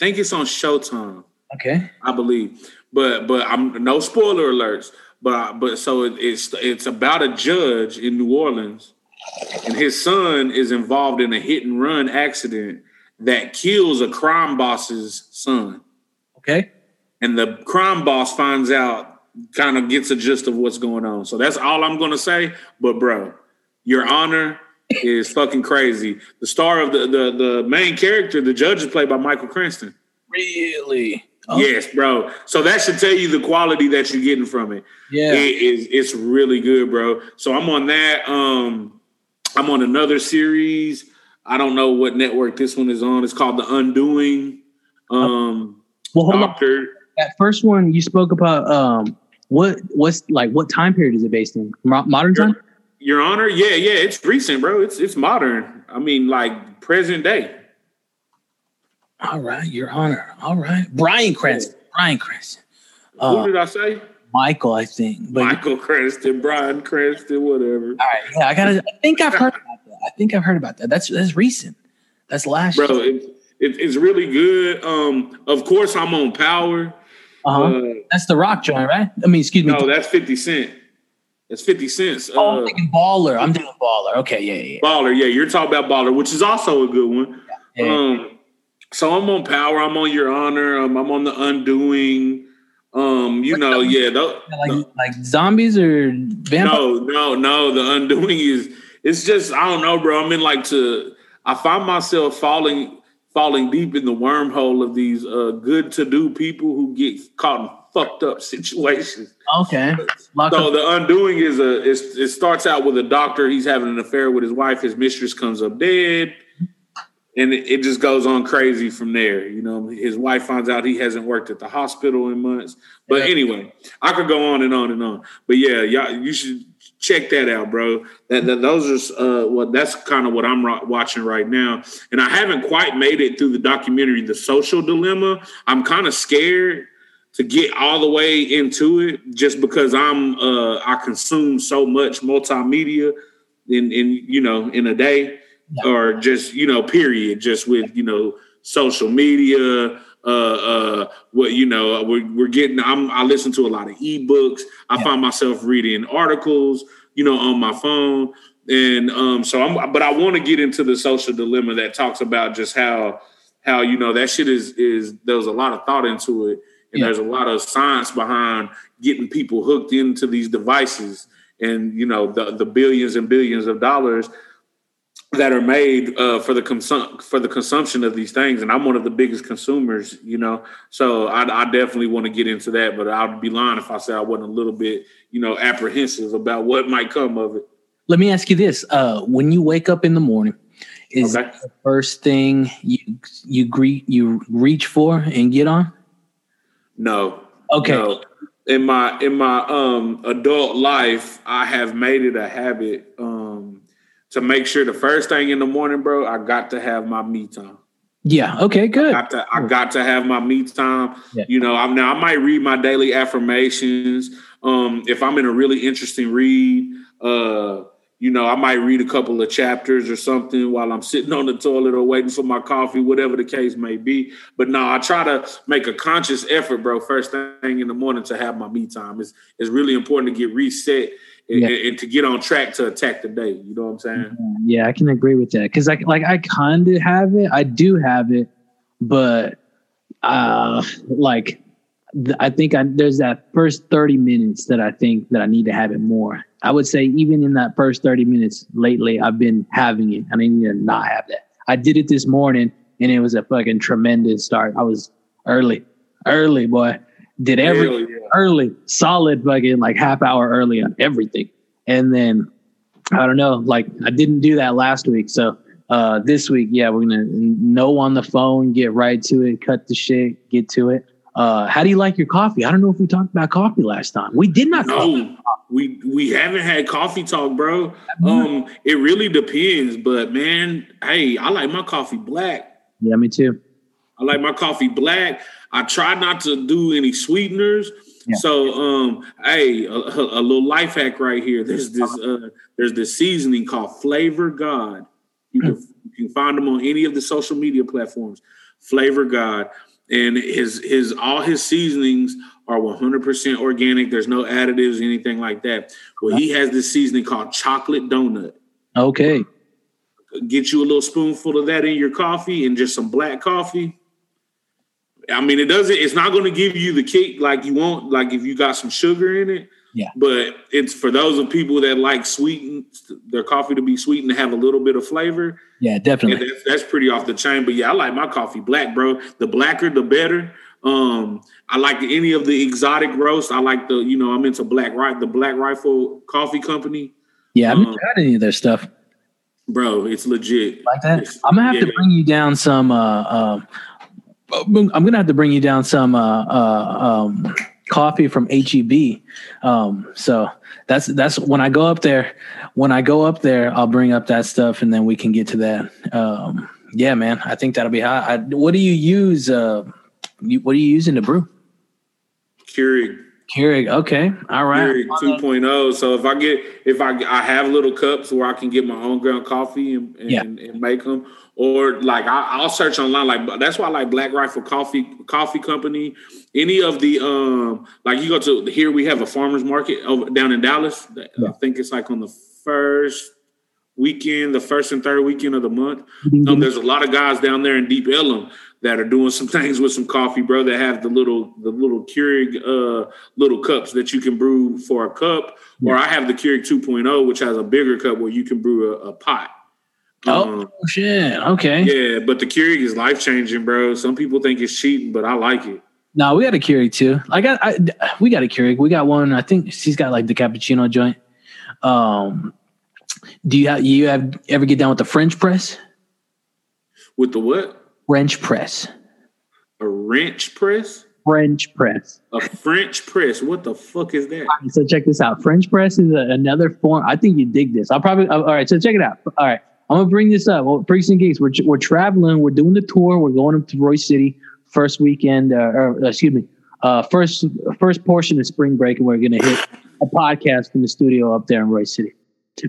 think it's on Showtime. Okay. I believe. But but I'm no spoiler alerts. But but so it, it's it's about a judge in New Orleans, and his son is involved in a hit and run accident that kills a crime boss's son. Okay. And the crime boss finds out, kind of gets a gist of what's going on. So that's all I'm gonna say. But bro, your honor is fucking crazy. The star of the the the main character, the judge, is played by Michael Cranston. Really? Oh. Yes, bro. So that should tell you the quality that you're getting from it. Yeah, it is. It's really good, bro. So I'm on that. Um, I'm on another series. I don't know what network this one is on. It's called The Undoing. Um, well, hold Doctor. on. That first one you spoke about. Um, what what's like? What time period is it based in? Modern time. Your Honor, yeah, yeah, it's recent, bro. It's it's modern. I mean, like present day. All right, Your Honor. All right, Bryan Cranston. Bryan Cranston. Uh, Who did I say? Michael, I think. But Michael Cranston, Bryan Cranston, whatever. All right, yeah, I gotta. I think I've heard about that. I think I've heard about that. That's that's recent. That's last. Bro, it, it, it's really good. Um, of course, I'm on Power. Uh-huh. Uh, that's the Rock joint, right? I mean, excuse me. No, that's Fifty Cent. It's 50 cents. Oh, I'm uh, thinking baller. I'm doing baller. Okay, yeah, yeah. Baller, yeah. You're talking about baller, which is also a good one. Yeah, yeah. Um, so I'm on power. I'm on your honor. Um, I'm on the undoing. Um, you what know, yeah, those, like the, like zombies or vampires. No, no, no. The undoing is it's just I don't know, bro. I'm in like to I find myself falling falling deep in the wormhole of these uh, good to do people who get caught in fucked up situations. Okay. Lock so up. the undoing is a it starts out with a doctor. He's having an affair with his wife. His mistress comes up dead, and it, it, just goes on crazy from there. You know, his wife finds out he hasn't worked at the hospital in months. But yeah. anyway, I could go on and on and on. But yeah, y'all, you should check that out, bro. That, that those are uh, what well, that's kind of what I'm ro- watching right now. And I haven't quite made it through the documentary, The Social Dilemma. I'm kind of scared to get all the way into it just because I'm uh I consume so much multimedia in in you know in a day yeah. or just you know period just with you know social media uh uh what you know we're, we're getting I'm I listen to a lot of ebooks I yeah. find myself reading articles you know on my phone and um so I'm but I want to get into the social dilemma that talks about just how how you know that shit is is there's a lot of thought into it and yeah. there's a lot of science behind getting people hooked into these devices and you know the, the billions and billions of dollars that are made uh, for the consum- for the consumption of these things and i'm one of the biggest consumers you know so i, I definitely want to get into that but i'd be lying if i said i wasn't a little bit you know apprehensive about what might come of it let me ask you this uh, when you wake up in the morning is okay. the first thing you you greet you reach for and get on no. Okay. No. In my in my um adult life, I have made it a habit um to make sure the first thing in the morning, bro, I got to have my me time. Yeah. Okay. Good. I got to, I got to have my me time. Yeah. You know, I'm now I might read my daily affirmations. Um, if I'm in a really interesting read, uh, you know, I might read a couple of chapters or something while I'm sitting on the toilet or waiting for my coffee, whatever the case may be. But no, I try to make a conscious effort, bro, first thing in the morning to have my me time. It's, it's really important to get reset and, yeah. and, to get on track to attack the day. You know what I'm saying? Yeah, I can agree with that. Cause like, like I kind of have it. I do have it, but uh, like I think I, there's that first 30 minutes that I think that I need to have it more. I would say even in that first 30 minutes lately, I've been having it. I need to not have that. I did it this morning and it was a fucking tremendous start. I was early, early, boy. Did every yeah. early, solid fucking like half hour early on everything. And then I don't know, like I didn't do that last week. So uh this week, yeah, we're gonna know on the phone, get right to it, cut the shit, get to it. Uh, how do you like your coffee? I don't know if we talked about coffee last time. We did not. No, we we haven't had coffee talk, bro. Um, it really depends, but man, hey, I like my coffee black. Yeah, me too. I like my coffee black. I try not to do any sweeteners. Yeah. So, um, hey, a, a, little life hack right here. There's this uh, there's this seasoning called Flavor God. You can, you can find them on any of the social media platforms. Flavor God and his his all his seasonings are 100% organic. There's no additives, or anything like that. Well, he has this seasoning called chocolate donut. Okay. Get you a little spoonful of that in your coffee and just some black coffee. I mean, it doesn't. It's not going to give you the kick like you want. Like if you got some sugar in it. Yeah. But it's for those of people that like sweetened their coffee to be sweet and have a little bit of flavor. Yeah, definitely. That's, that's, pretty off the chain. But yeah, I like my coffee black, bro. The blacker, the better. Um, I like any of the exotic roast. I like the, you know, I'm into black right, the Black Rifle Coffee Company. Yeah, I haven't um, tried any of their stuff. Bro, it's legit. Like that. It's, I'm gonna have yeah. to bring you down some. uh, uh I'm gonna have to bring you down some. uh, uh um, coffee from HEB. Um, so that's that's when I go up there. When I go up there, I'll bring up that stuff, and then we can get to that. Um, yeah, man, I think that'll be hot. I, what do you use? Uh, you, what are you using to brew? Keurig. Keurig. Okay. All right. Keurig 2.0. So if I get if I I have little cups where I can get my own ground coffee and, and, yeah. and make them, or like I, will search online. Like that's why I like Black Rifle Coffee Coffee Company. Any of the um, like you go to here we have a farmers market over down in Dallas. Yeah. I think it's like on the first weekend, the first and third weekend of the month. Um, there's a lot of guys down there in Deep Ellum that are doing some <laughs> things with some coffee, bro. That have the little the little Keurig uh, little cups that you can brew for a cup, or I have the Keurig 2.0, which has a bigger cup where you can brew a, a pot. Oh um, shit! Okay. Yeah, but the Keurig is life changing, bro. Some people think it's cheating, but I like it. No, we got a Keurig too. I got, I, we got a Keurig. We got one. I think she's got like the cappuccino joint. Um, do you have you have ever get down with the French press? With the what? French press. A wrench press. French press. A French press. What the fuck is that? Right, so check this out. French press is a, another form. I think you dig this. I'll probably. All right. So check it out. All right. I'm gonna bring this up. Well, Freaks and Geeks, we're we're traveling. We're doing the tour. We're going up to Royse City first weekend, uh, or excuse me, uh, first first portion of spring break, and we're gonna hit a podcast from the studio up there in Royse City.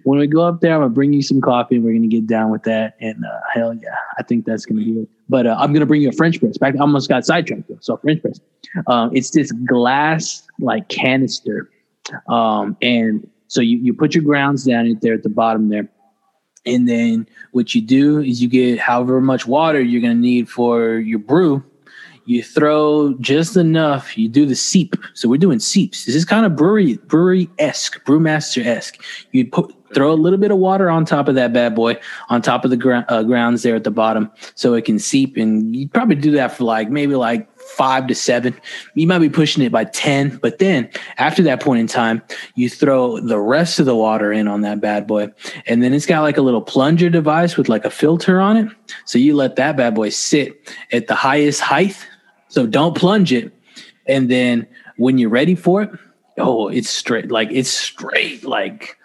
When we go up there, I'm gonna bring you some coffee, and we're gonna get down with that. And uh, hell yeah, I think that's gonna be it. But uh, I'm gonna bring you a French press. Back, I almost got sidetracked. Though, so French press. Um, it's this glass like canister, um, and so you you put your grounds down there at the bottom there and then what you do is you get however much water you're going to need for your brew. You throw just enough. You do the seep. So we're doing seeps. This is kind of brewery brewery esque, brewmaster esque. You put throw a little bit of water on top of that bad boy, on top of the gr- uh, grounds there at the bottom, so it can seep. And you probably do that for like maybe like five to seven. You might be pushing it by 10, but then after that point in time, you throw the rest of the water in on that bad boy. And then it's got like a little plunger device with like a filter on it. So you let that bad boy sit at the highest height. So don't plunge it. And then when you're ready for it, oh, it's straight, like it's straight, like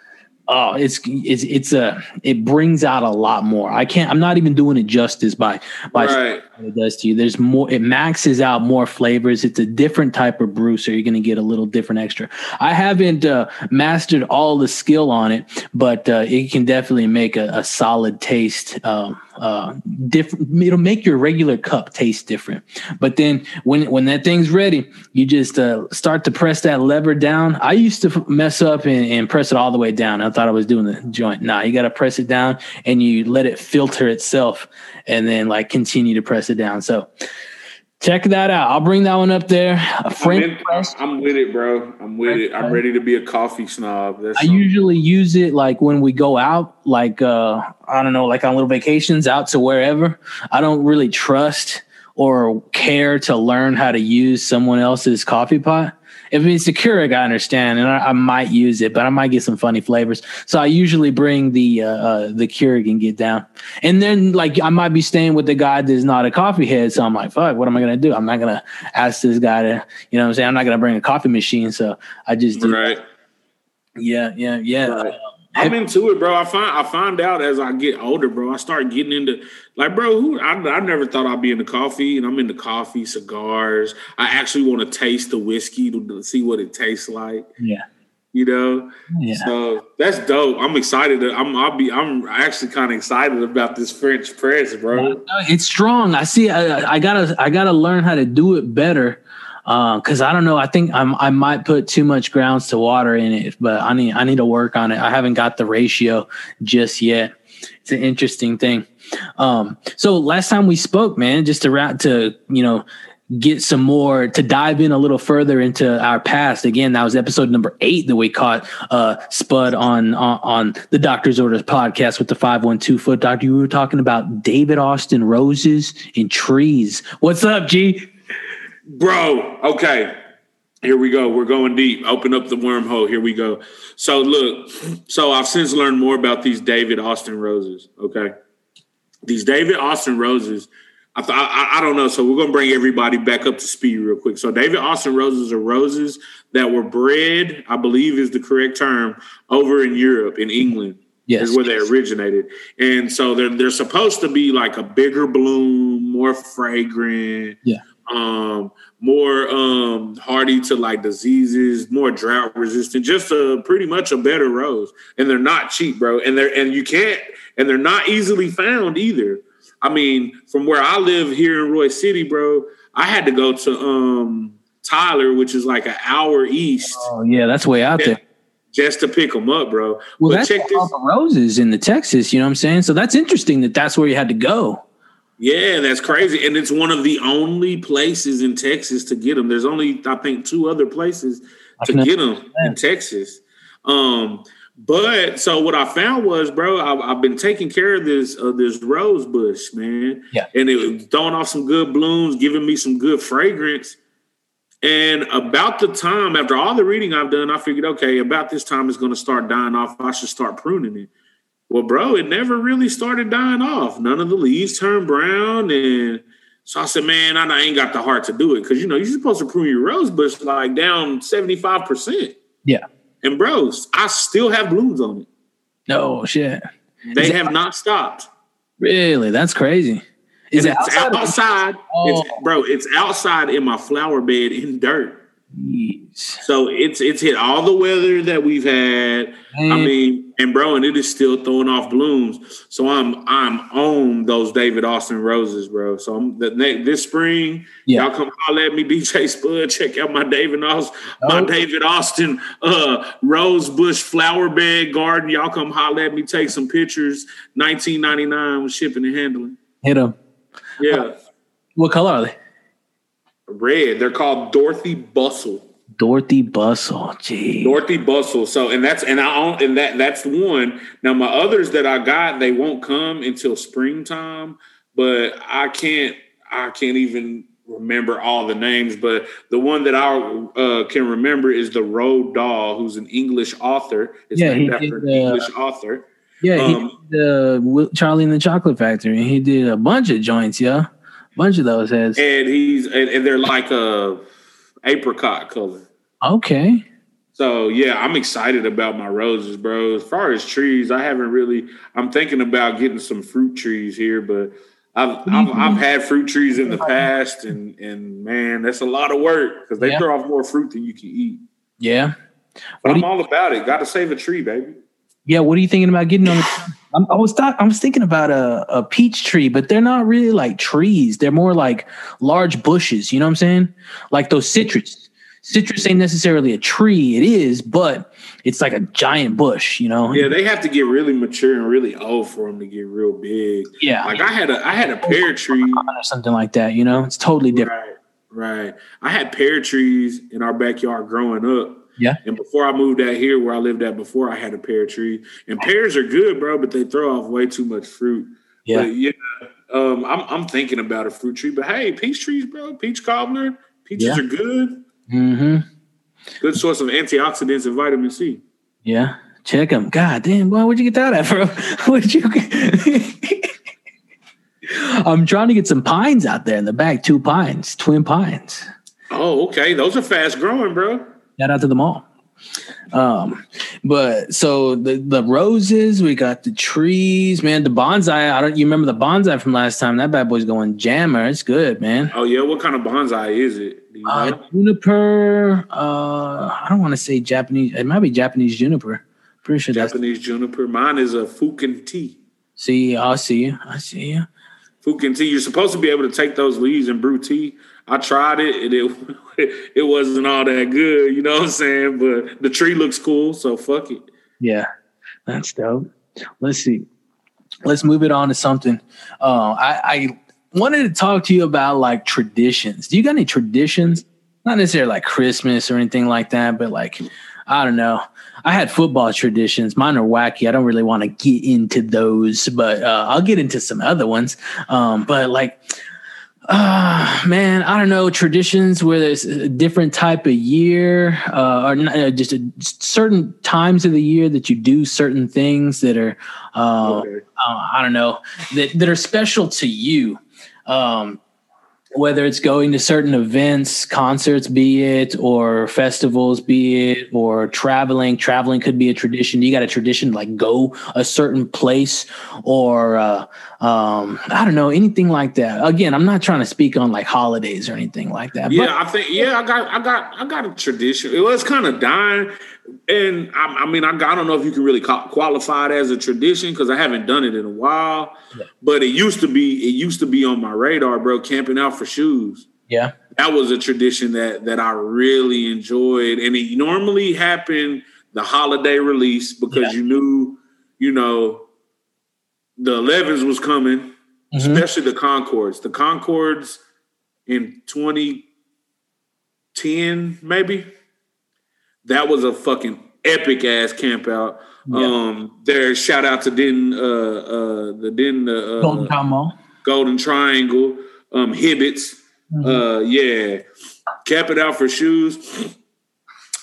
oh, it's it's it's a it brings out a lot more. I can't. I'm not even doing it justice by by Right. what it does to you. There's more. It maxes out more flavors. It's a different type of brew, so you're going to get a little different extra. I haven't uh, mastered all the skill on it, but uh, it can definitely make a, a solid taste. Um, uh, different. It'll make your regular cup taste different. But then when when that thing's ready, you just uh, start to press that lever down. I used to mess up and, and press it all the way down. I thought I was doing the joint. Nah, you got to press it down and you let it filter itself, and then like continue to press it down. So check that out. I'll bring that one up there. A I'm, French in- press. I'm with it, bro. I'm with it. I'm ready to be a coffee snob. That's I something. usually use it like when we go out, like uh I don't know, like on little vacations out to wherever. I don't really trust or care to learn how to use someone else's coffee pot. If it's the Keurig, I understand, and I, I might use it, but I might get some funny flavors. So I usually bring the uh, uh, the Keurig and get down. And then like I might be staying with the guy that's not a coffee head, so I'm like, fuck, what am I gonna do? I'm not gonna ask this guy to, you know, what I'm saying I'm not gonna bring a coffee machine. So I just do, right. yeah, yeah, yeah. Right. I'm into it, bro. I find I find out as I get older, bro. I start getting into like, bro. Who I, I never thought I'd be into coffee, and I'm into coffee, cigars. I actually want to taste the whiskey to, to see what it tastes like. Yeah. You know, Yeah. so that's dope. I'm excited. I'm I'll be I'm actually kind of excited about this French press, bro. It's strong. I see. I, I gotta. I gotta learn how to do it better. Because I don't know. I think I'm. I might put too much grounds to water in it, but I need. I need to work on it. I haven't got the ratio just yet. It's an interesting thing. Um. So last time we spoke, man, just to wrap to you know get some more to dive in a little further into our past. Again, that was episode number eight that we caught uh Spud on on, on the Doctor's Orders podcast with the 512 foot doctor. You were talking about David Austin roses and trees. What's up, G? Bro, okay. Here we go. We're going deep. Open up the wormhole. Here we go. So look, so I've since learned more about these David Austin roses. Okay. These David Austin roses, I thought I, I don't know. So we're gonna bring everybody back up to speed real quick. So David Austin roses are roses that were bred, I believe is the correct term, over in Europe, in England Yes. is where they originated. And so they're they're supposed to be like a bigger bloom, more fragrant, Yeah. Um, more um hardy to like diseases, more drought resistant, just a pretty much a better rose. And they're not cheap, bro. And they're and you can't and they're not easily found either. I mean, from where I live here in Royse City, bro, I had to go to um Tyler, which is like an hour east, Oh yeah, that's way out there. just to pick them up, bro. Well, but that's check all the roses in the Texas. You know what I'm saying? So that's interesting that that's where you had to go. Yeah, that's crazy. And it's one of the only places in Texas to get them. There's only, I think, two other places to get them in Texas. Um, but so what I found was, bro, I, I've been taking care of this uh, this rose bush, man. Yeah. and it was throwing off some good blooms, giving me some good fragrance. And about the time, after all the reading I've done, I figured, okay, about this time it's going to start dying off. I should start pruning it. Well, bro, it never really started dying off. None of the leaves turned brown, and so I said, man, I ain't got the heart to do it because you know you're supposed to prune your rose bush like down seventy five percent. Yeah. And bros, I still have blooms on it. No shit. They Is have not stopped. Really? That's crazy. Is And it it's outside? outside? of- Oh. It's, bro, it's outside in my flower bed in dirt. Jeez. So it's it's hit all the weather that we've had. I mean, and bro, and it is still throwing off blooms. So I'm I'm on those David Austin roses, bro. So I'm the next this spring. Yeah. Y'all come holler at me, <laughs> DJ Spud. Check out my David Austin, my Oh. David Austin uh rose bush flower bed garden. Y'all come holler at me, take some pictures. 1999 with shipping and handling. Hit them. Yeah. What color are they? Red. They're called Dorothy Bustle. Dorothy Bustle. Gee. Dorothy Bustle. So and that's and I own and that that's one. Now my others that I got, they won't come until springtime, but I can't I can't even remember all the names, but the one that I uh, can remember is the Roald Dahl, who's an English author. It's Yeah, named he after did, an uh, English author. yeah, he um, did uh, Charlie and the Chocolate Factory. And he did a bunch of joints, yeah. Bunch of those heads. And he's and, and they're like a apricot color. Okay. So yeah, I'm excited about my roses, bro. As far as trees, I haven't really. I'm thinking about getting some fruit trees here, but I've I've, I've mm-hmm. had fruit trees in the past, and and man, that's a lot of work because they Yeah. throw off more fruit than you can eat. Yeah. But What I'm do all about it. Got to save a tree, baby. Yeah, what are you thinking about getting on? The, I'm, I was thought, I was thinking about a, a peach tree, but they're not really like trees. They're more like large bushes. You know what I'm saying? Like those citrus. Citrus ain't necessarily a tree. It is, but it's like a giant bush. You know? Yeah, they have to get really mature and really old for them to get real big. Yeah, Like I had a I had a pear tree. or something like that. You know, it's totally different. Right, right. I had pear trees in our backyard growing up. Yeah. And before I moved out here, where I lived at before, I had a pear tree. And pears are good, bro, but they throw off way too much fruit. Yeah, But yeah, um, I'm I'm thinking about a fruit tree. But hey, peach trees, bro, peach cobbler, peaches Yeah. are good. mm-hmm. Good source of antioxidants and vitamin C. yeah. Check them. God damn, boy, where'd you get that at, bro? <laughs> Where'd you? Get... <laughs> I'm trying to get some pines out there in the back. Two pines, twin pines. Oh, okay. Those are fast growing, bro. Shout out to them all. Um, but so the the roses, we got the trees, man. The bonsai. I don't. You remember the bonsai from last time? That bad boy's going jammer. It's good, man. Oh yeah, what kind of bonsai is it? Uh, juniper. Uh, I don't want to say Japanese. It might be Japanese juniper. Pretty sure. Japanese juniper. Mine is a Fukien tea. See, I see you. I see you. Fukien tea. You're supposed to be able to take those leaves and brew tea. I tried it and it <laughs> it wasn't all that good. You know what I'm saying? But the tree looks cool, so fuck it. Yeah, that's dope. Let's see. Let's move it on to something. Uh, I, I wanted to talk to you about like traditions. Do you got any traditions? Not necessarily like Christmas or anything like that, but like I don't know. I had football traditions. Mine are wacky. I don't really want to get into those, but uh, I'll get into some other ones. Um, but like, uh, man, I don't know traditions where there's a different type of year, uh, or not, uh, just a, certain times of the year that you do certain things that are, uh, Okay. uh, I don't know, that that are special to you. Um, whether it's going to certain events, concerts, be it, or festivals, be it, or traveling. Traveling could be a tradition. You got a tradition like go a certain place, or uh, um, I don't know anything like that. Again, I'm not trying to speak on like holidays or anything like that. Yeah, I think yeah, I got I got I got a tradition. It was kind of dying, and I, I mean I, got, I don't know if you can really qualify it as a tradition because I haven't done it in a while. Yeah. But it used to be it used to be on my radar, bro. Camping out for shoes. yeah, That was a tradition that that I really enjoyed, and it normally happened the holiday release because Yeah. you knew, you know, the 11s was coming Mhm. especially the Concords. The Concords in 2010, maybe. That was a fucking epic ass camp out. Yeah. Um, there, shout out to Den, uh, uh, the Den, uh, Golden Combo. Golden Triangle, um, Hibbetts. Mm-hmm. Uh, yeah, cap it out for shoes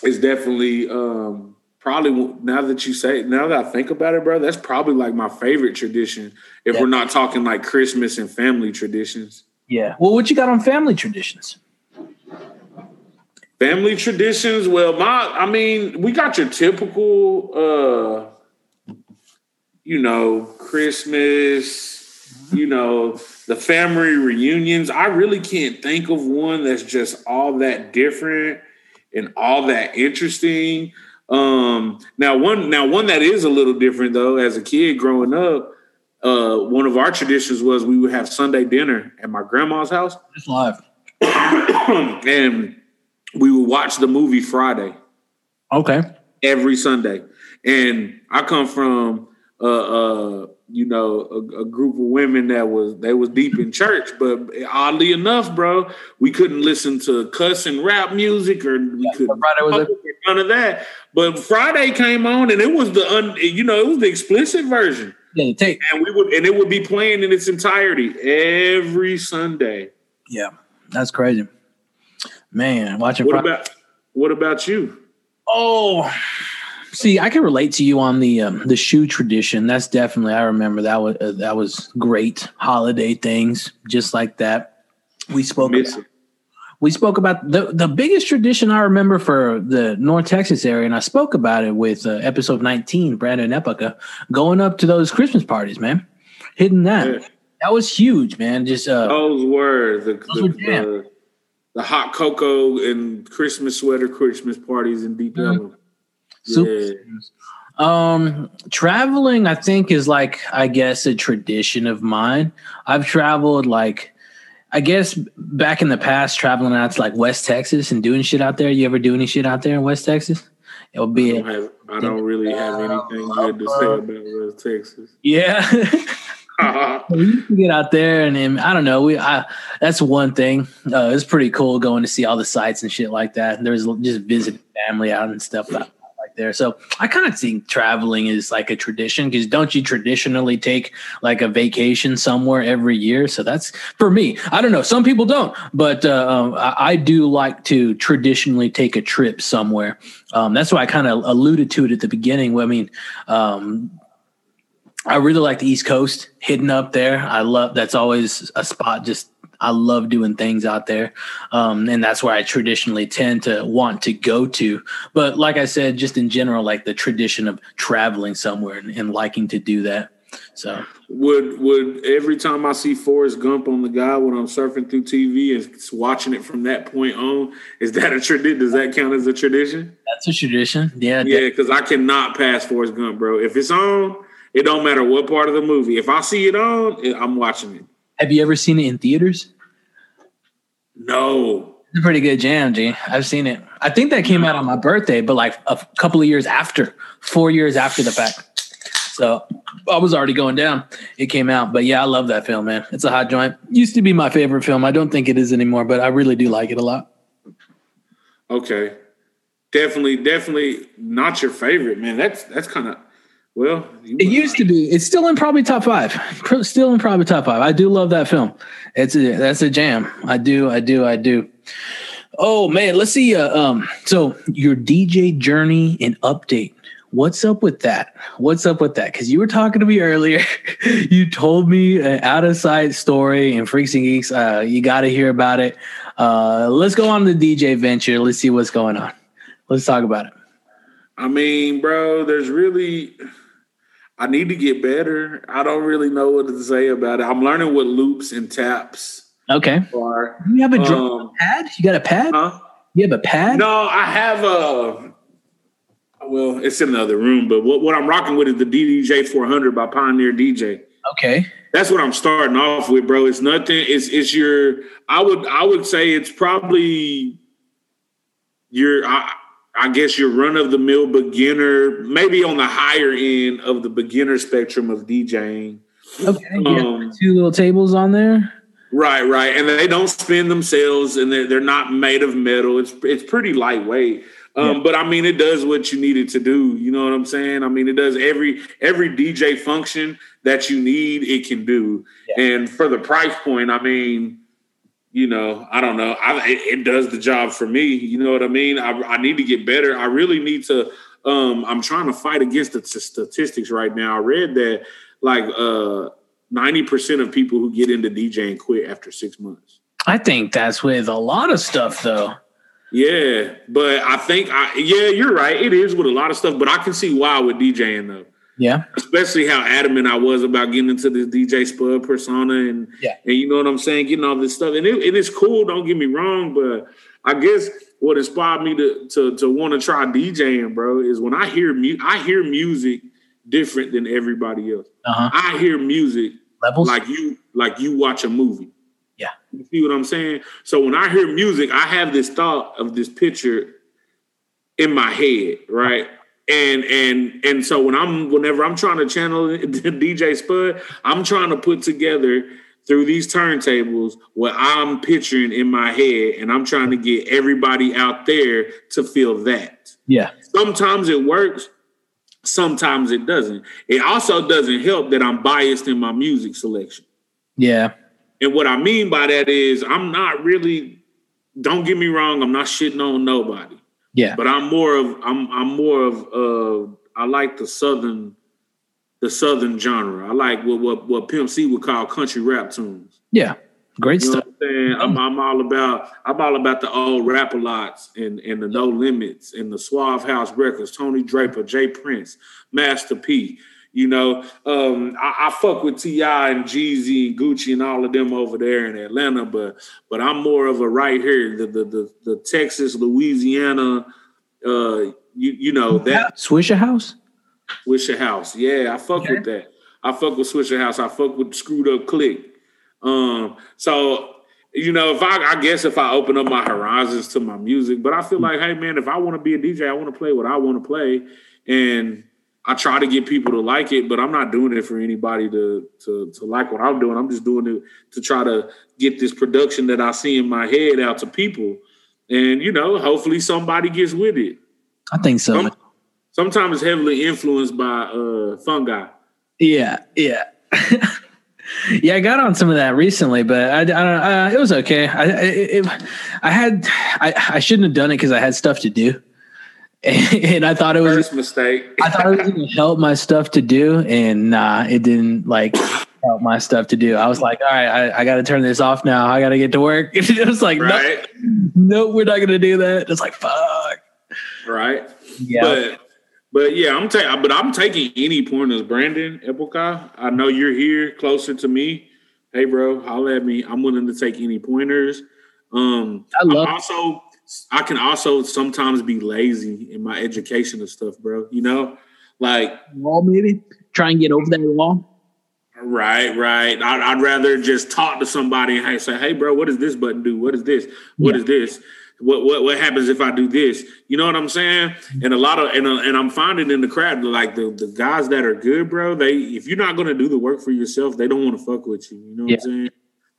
is definitely um, probably now that you say now that I think about it, bro, that's probably like my favorite tradition. If Yeah. we're not talking like Christmas and family traditions, Yeah. Well, what you got on family traditions? family traditions. Well, my I mean, we got your typical, uh, you know, Christmas. You know, the family reunions. I really can't think of one that's just all that different and all that interesting. Um, now one now one that is a little different though, as a kid growing up, uh, one of our traditions was we would have Sunday dinner at my grandma's house, It's live. <coughs> and we would watch the movie Friday Okay. every Sunday. And I come from uh, uh you know a, a group of women that was they was deep in church, but oddly enough, bro, we couldn't listen to cuss and rap music or we couldn't Friday was a- none of that. But Friday came on and it was the un, you know it was the explicit version, Yeah, tape. and we would and it would be playing in its entirety every Sunday. Yeah, that's crazy. Man, watching What Friday. about what about you? Oh, see, I can relate to you on the um, the shoe tradition. That's definitely I remember that was uh, that was great holiday things just like that. We spoke about, it. we spoke about the the biggest tradition I remember for the North Texas area, and I spoke about it with uh, episode 19, Brandon Epica, going up to those Christmas parties, man, hitting that. Yeah. That was huge, man. Just uh, Those were the Those the, were the, the hot cocoa and Christmas sweater Christmas parties in Deep Mhm. Ellum. Super. Yeah. Um, traveling, I think, is like I guess a tradition of mine. I've traveled like. I guess back in the past, traveling out to like West Texas and doing shit out there. You ever do any shit out there in West Texas? It'll I be don't, have, I don't really have anything good to say about West Texas. <laughs> yeah. <laughs> we used to get out there and, and I don't know. We I that's one thing. Uh, it's pretty cool going to see all the sites and shit like that. There's just visiting family out and stuff there. So I kind of think traveling is like a tradition because don't you traditionally take like a vacation somewhere every year? So that's for me. I don't know. Some people don't, but uh, um, I, I do like to traditionally take a trip somewhere. Um, that's why I kind of alluded to it at the beginning. I mean, um, I really like the East Coast, hidden up there. I love that's always a spot. Just I love doing things out there, um, and that's where I traditionally tend to want to go to. But like I said, just in general, like the tradition of traveling somewhere and, and liking to do that. So Would would every time I see Forrest Gump on the guy when I'm surfing through TV and watching it from that point on, is that a tradition? Does that count as a tradition? that's a tradition. Yeah, Yeah, because I cannot pass Forrest Gump, bro. If it's on, it don't matter what part of the movie. If I see it on, I'm watching it. Have you ever seen it in theaters? No, It's a pretty good jam, G. I've seen it. I think that came out on my birthday, but like a couple of years after, four years after the fact. So I was already going down. It came out, but yeah, I love that film, man. It's a hot joint. Used to be my favorite film. I don't think it is anymore, but I really do like it a lot. okay, definitely, definitely not your favorite, man. That's that's kind of well. It used to be. It's still in probably top five. Still in probably top five. I do love that film. It's a that's a jam. I do. I do. I do. Oh man, let's see. Uh, um, so your DJ journey and update. What's up with that? What's up with that? Because you were talking to me earlier. <laughs> you told me an out of sight story and Freaks and Geeks. Uh, you got to hear about it. Uh, let's go on the DJ venture. Let's see what's going on. Let's talk about it. I mean, bro, there's really. I need to get better. I don't really know what to say about it. I'm learning what loops and taps Okay. are. You have a drum Um, pad? You got a pad? Huh? You have a pad? No, I have a. Well, it's in the other room, but what, what I'm rocking with is the DDJ 400 by Pioneer DJ. Okay. That's what I'm starting off with, bro. It's nothing. It's it's your. I would I would say it's probably your. I, I guess your run of the mill beginner, maybe on the higher end of the beginner spectrum of DJing. Okay. You have Um, two little tables on there. Right, right, and they don't spin themselves, and they're they're not made of metal. It's it's pretty lightweight, um, Yeah. but I mean, it does what you need it to do. You know what I'm saying? I mean, it does every every DJ function that you need. It can do, and for the price point, I mean, you know, I don't know. I, it, it does the job for me. You know what I mean? I, I need to get better. I really need to. Um, I'm trying to fight against the t- statistics right now. I read that like uh, 90% of people who get into DJing quit after six months. I think that's with a lot of stuff, though. Yeah, but I think I yeah, you're right. It is with a lot of stuff, but I can see why with DJing though. Yeah. Especially how adamant I was about getting into this DJ Spud persona and Yeah. and you know what I'm saying, getting all this stuff. And it, it is cool, don't get me wrong, but I guess what inspired me to to to want to try DJing, bro, is when I hear mu- I hear music different than everybody else. Uh huh. I hear music Levels. like you like you watch a movie. Yeah. You see what I'm saying? So when I hear music, I have this thought of this picture in my head, right? And and and so when I'm whenever I'm trying to channel <laughs> DJ Spud, I'm trying to put together through these turntables what I'm picturing in my head, and I'm trying to get everybody out there to feel that. yeah. Sometimes it works, sometimes it doesn't. It also doesn't help that I'm biased in my music selection. Yeah. And what I mean by that is I'm not really don't get me wrong, I'm not shitting on nobody. Yeah. But I'm more of I'm I'm more of uh I like the southern the southern genre. I like what what what Pimp C would call country rap tunes. Yeah. Great You stuff. I'm, I'm all about I'm all about the old Rap-A-Lots and and the No Limits and the Suave House Records, Tony Draper, J Prince, Master P. You know, um, I, I, fuck with T.I. and Jeezy and Gucci and all of them over there in Atlanta, but but I'm more of a right here, the the the, the Texas, Louisiana, uh, you you know that Swishahouse. Swishahouse, yeah, I fuck okay. with that. I fuck with Swishahouse. I fuck with Screwed Up Click. Um, so you know, if I, I guess if I open up my horizons to my music, but I feel like, hey man, if I want to be a DJ, I want to play what I want to play, and I try to get people to like it, but I'm not doing it for anybody to to to like what I'm doing. I'm just doing it to try to get this production that I see in my head out to people, and you know, hopefully somebody gets with it. I think so. Some, sometimes heavily influenced by uh, fungi. Yeah, yeah. <laughs> yeah, I got on some of that recently, but I, I don't. Uh, it was okay. I it, I had I, I shouldn't have done it because I had stuff to do, <laughs> and, I thought it was First mistake. I thought it was to help my stuff to do, and nah, it didn't like help my stuff to do. I was like, all right, I, I got to turn this off now. I got to get to work. <laughs> it was like, right? no, no, we're not going to do that. It's like, fuck. Right. Yeah. But but yeah, I'm taking, but I'm taking any pointers. Brandon Epoca, I know you're here closer to me. Hey, bro, holla at me. I'm willing to take any pointers. Um, I love. I'm also, I can also sometimes be lazy in my education and stuff, bro. You know, like wall maybe try and get over that wall. Right, right. I'd, I'd, rather just talk to somebody and say, "Hey, bro, what does this button do? What is this? What yeah. is this?" what what what happens if I do this? You know what I'm saying? And a lot of and uh, and I'm finding in the crowd like the the guys that are good, bro. They if you're not gonna do the work for yourself, they don't want to fuck with you. You know what yeah. I'm saying?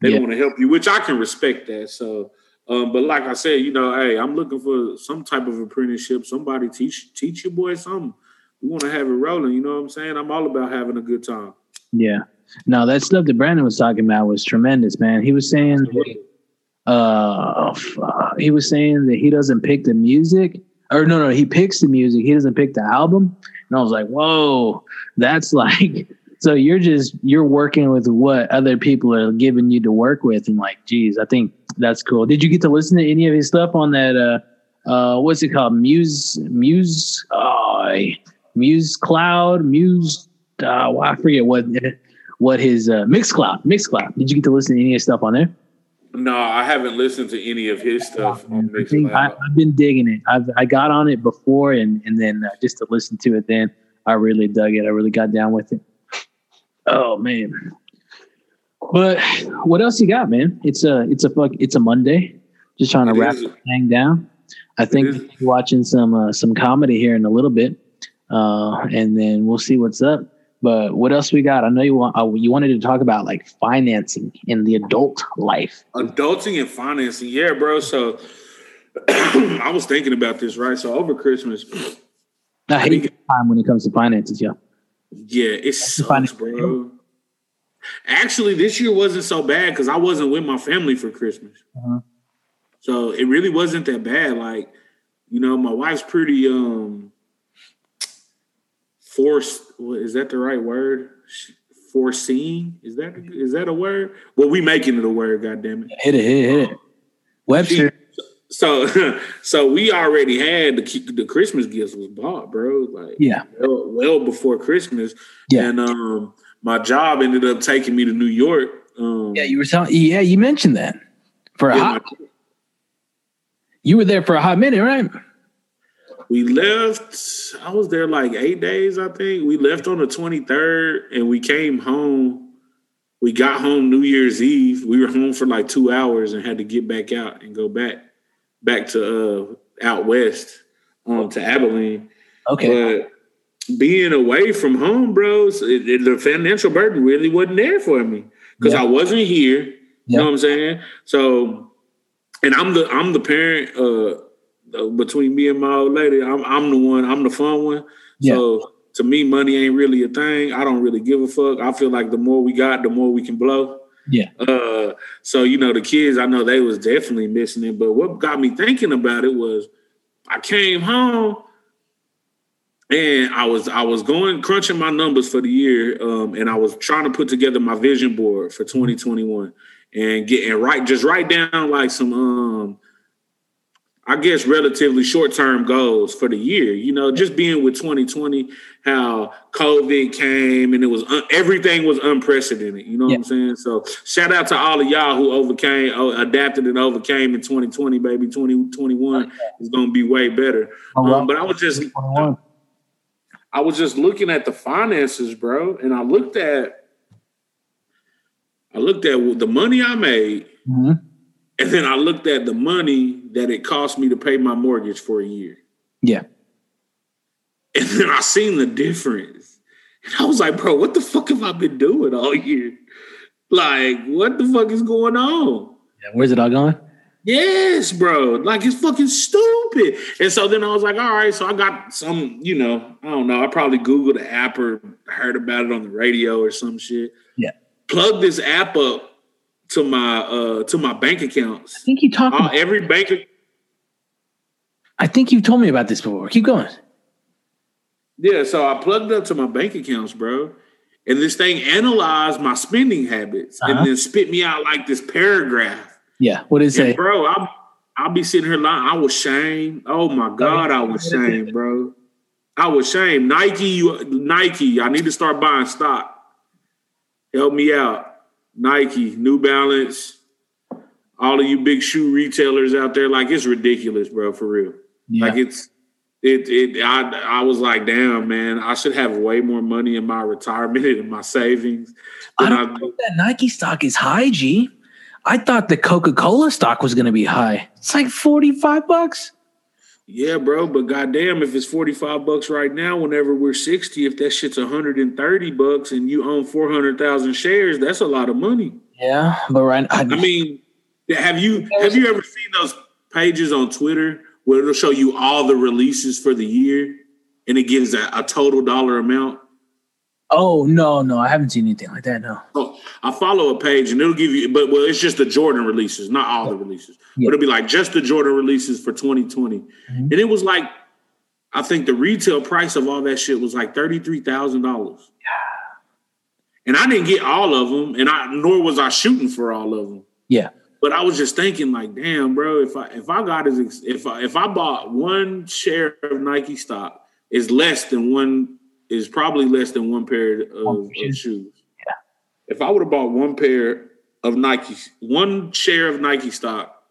They yeah. don't want to help you, which I can respect that. So, um, but like I said, you know, hey, I'm looking for some type of apprenticeship. Somebody teach teach your boy something. We want to have it rolling. You know what I'm saying? I'm all about having a good time. Yeah. No, that stuff that Brandon was talking about was tremendous, man. He was saying uh, he was saying that he doesn't pick the music, or no, no, he picks the music. He doesn't pick the album. And I was like, whoa, that's <laughs> like, so you're just you're working with what other people are giving you to work with, and like, geez, I think that's cool. Did you get to listen to any of his stuff on that? Uh, uh, what's it called? Muse, Muse, uh, Muse Cloud, Muse. Uh, well, I forget what what his uh, Mixcloud, Mixcloud. Did you get to listen to any of his stuff on there? No, I haven't listened to any of his stuff on I, have been digging it. I've I got on it before, and and then uh, just to listen to it, then I really dug it. I really got down with it. Oh man! But what else you got, man? It's a it's a fuck it's a Monday. Just trying to it wrap the thing down. I think watching some uh, some comedy here in a little bit, uh, and then we'll see what's up. But what else we got? I know you want uh, you wanted to talk about like financing in the adult life. Adulting and financing, yeah, bro. So <clears throat> I was thinking about this, right? So over Christmas, I hate the time when it comes to finances, yeah. Yeah, it sucks, bro. Actually, this year wasn't so bad because I wasn't with my family for Christmas. Uh-huh. So it really wasn't that bad. Like, you know, my wife's pretty um forced. Is that the right word? Foreseeing is that is that a word? Well, we making it a word. God damn it! Hit it, hit it, hit it. Webster. So, <laughs> so we already had the the Christmas gifts was bought, bro. Like, yeah, well, well before Christmas. Yeah, and um, my job ended up taking me to New York. Um, yeah, you were telling. Yeah, you mentioned that for a yeah, hot. My, you were there for a hot minute, right? we left. I was there like eight days, I think. We left on the 23rd and we came home. We got home New Year's Eve. We were home for like two hours and had to get back out and go back back to uh out west um to Abilene. Okay. But being away from home, bros, it, it, the financial burden really wasn't there for me because I wasn't here. You know what I'm saying? So, and I'm the I'm the parent. Uh, uh, between me and my old lady, I'm, I'm the one, I'm the fun one. Yeah. So to me, money ain't really a thing. I don't really give a fuck. I feel like the more we got, the more we can blow. Yeah. Uh, so you know, the kids, I know they was definitely missing it. But what got me thinking about it was, I came home and I was I was going crunching my numbers for the year, um, and I was trying to put together my vision board for 2021. and get and write just write down like some um I guess relatively short term goals for the year. You know, just being with 2020, how COVID came and it was un- everything was unprecedented. You know yeah. what I'm saying? So shout out to all of y'all who overcame, adapted and overcame in 2020. Baby, 2021 is going to be way better. Um, but I was just, I was just looking at the finances, bro, and I looked at, I looked at the money I made. Mm-hmm and then I looked at the money that it cost me to pay my mortgage for a year. Yeah. And then I seen the difference. And I was like, bro, what the fuck have I been doing all year? Like, what the fuck is going on? Yeah, where's it all going? Yes, bro. Like it's fucking stupid. And so then I was like, all right, so I got some, you know, I don't know. I probably Googled the app or heard about it on the radio or some shit. Yeah. Plug this app up to my uh to my bank accounts. I think you talked uh, every bank. I think you told me about this before. Keep going. Yeah, so I plugged up to my bank accounts, bro, and this thing analyzed my spending habits uh-huh. and then spit me out like this paragraph. Yeah, what is it, bro? I'm I'll be sitting here lying. I was shamed. Oh my oh, god, I was shamed, bro. I was shamed. Nike, you Nike. I need to start buying stock. Help me out. Nike, New Balance, all of you big shoe retailers out there, like it's ridiculous, bro, for real. Yeah. Like it's it it I I was like, damn, man, I should have way more money in my retirement <laughs> and in my savings. I don't I, think that Nike stock is high, G. I thought the Coca-Cola stock was gonna be high. It's like 45 bucks. Yeah, bro, but goddamn, if it's 45 bucks right now, whenever we're 60, if that shit's 130 bucks and you own 400,000 shares, that's a lot of money. Yeah, but right I, I mean, have you have you ever seen those pages on Twitter where it'll show you all the releases for the year and it gives a, a total dollar amount? Oh no, no, I haven't seen anything like that. No. Oh, I follow a page and it'll give you, but well, it's just the Jordan releases, not all the releases. Yeah. But it'll be like just the Jordan releases for 2020, mm-hmm. and it was like, I think the retail price of all that shit was like thirty three thousand dollars. Yeah. And I didn't get all of them, and I nor was I shooting for all of them. Yeah. But I was just thinking, like, damn, bro, if I if I got as if I, if I bought one share of Nike stock, is less than one is probably less than one pair of, of shoes. Yeah. If I would have bought one pair of Nike, one share of Nike stock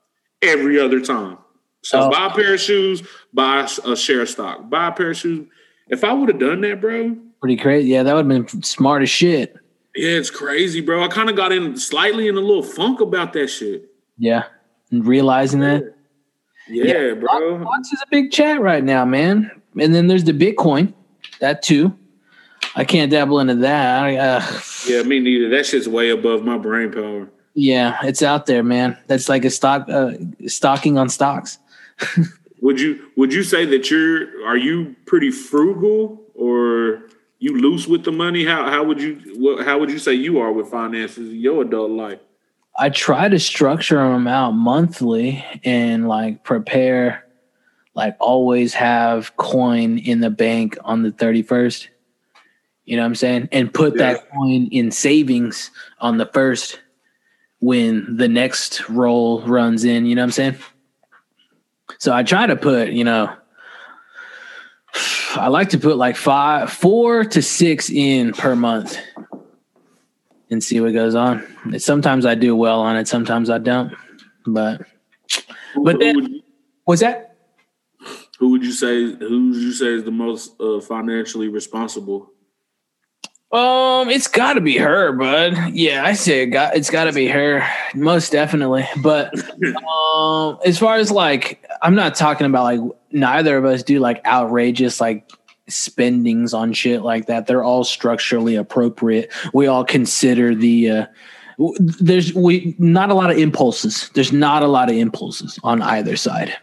every other time. So oh. buy a pair of shoes, buy a share of stock. Buy a pair of shoes. If I would have done that, bro. Pretty crazy. Yeah, that would have been smart as shit. Yeah, it's crazy, bro. I kind of got in slightly in a little funk about that shit. Yeah. And realizing yeah. that. Yeah, yeah bro. Fox is a big chat right now, man. And then there's the Bitcoin that too. I can't dabble into that. Uh, yeah, me neither. That shit's way above my brain power. Yeah, it's out there, man. That's like a stock uh, stocking on stocks. <laughs> would you would you say that you're are you pretty frugal or you loose with the money? How how would you what, how would you say you are with finances in your adult life? I try to structure them out monthly and like prepare like always have coin in the bank on the 31st. You know what I'm saying? And put yeah. that coin in savings on the first when the next roll runs in. You know what I'm saying? So I try to put, you know, I like to put like five, four to six in per month and see what goes on. Sometimes I do well on it, sometimes I don't. But, but then, was that? Who would you say? Who would you say is the most uh, financially responsible? Um, it's got to be her, bud. Yeah, I say it got, it's got to be her, most definitely. But <laughs> um, as far as like, I'm not talking about like neither of us do like outrageous like spendings on shit like that. They're all structurally appropriate. We all consider the. Uh, there's we not a lot of impulses. There's not a lot of impulses on either side.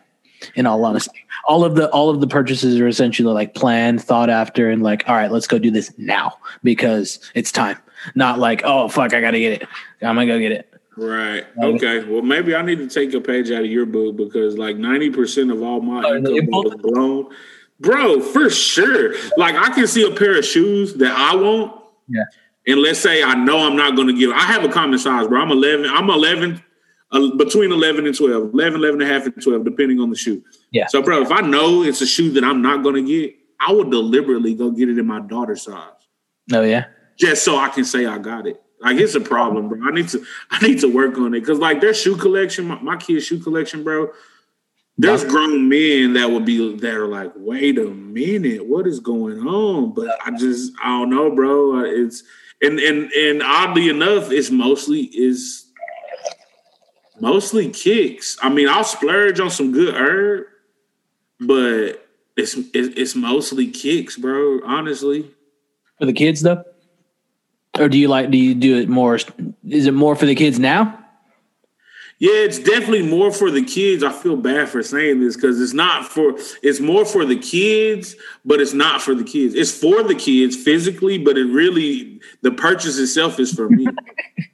In all honesty, all of the all of the purchases are essentially like planned, thought after, and like, all right, let's go do this now because it's time. Not like, oh fuck, I gotta get it. I'm gonna go get it. Right. Okay. Well, maybe I need to take a page out of your book because like ninety percent of all my oh, income was blown. Bro, for sure. Like I can see a pair of shoes that I want. Yeah. and let's say I know I'm not going to give. I have a common size, bro. I'm 11. I'm 11, uh, between 11 and 12, 11, 11 and a half and 12, depending on the shoe. Yeah. So, bro, if I know it's a shoe that I'm not going to get, I would deliberately go get it in my daughter's size. Oh yeah. Just so I can say I got it. Like it's a problem, bro. I need to I need to work on it because like their shoe collection, my, my kid's shoe collection, bro. There's grown men that would be that are like, wait a minute, what is going on? But I just I don't know, bro. Uh, it's and and and oddly enough, it's mostly is mostly kicks. I mean, I'll splurge on some good herb, but it's it's, it's mostly kicks, bro. Honestly, For the kids though? Or do you like do you do it more is it more for the kids now? Yeah, it's definitely more for the kids. I feel bad for saying this because it's not for it's more for the kids, but it's not for the kids. It's for the kids physically, but it really the purchase itself is for me. <laughs>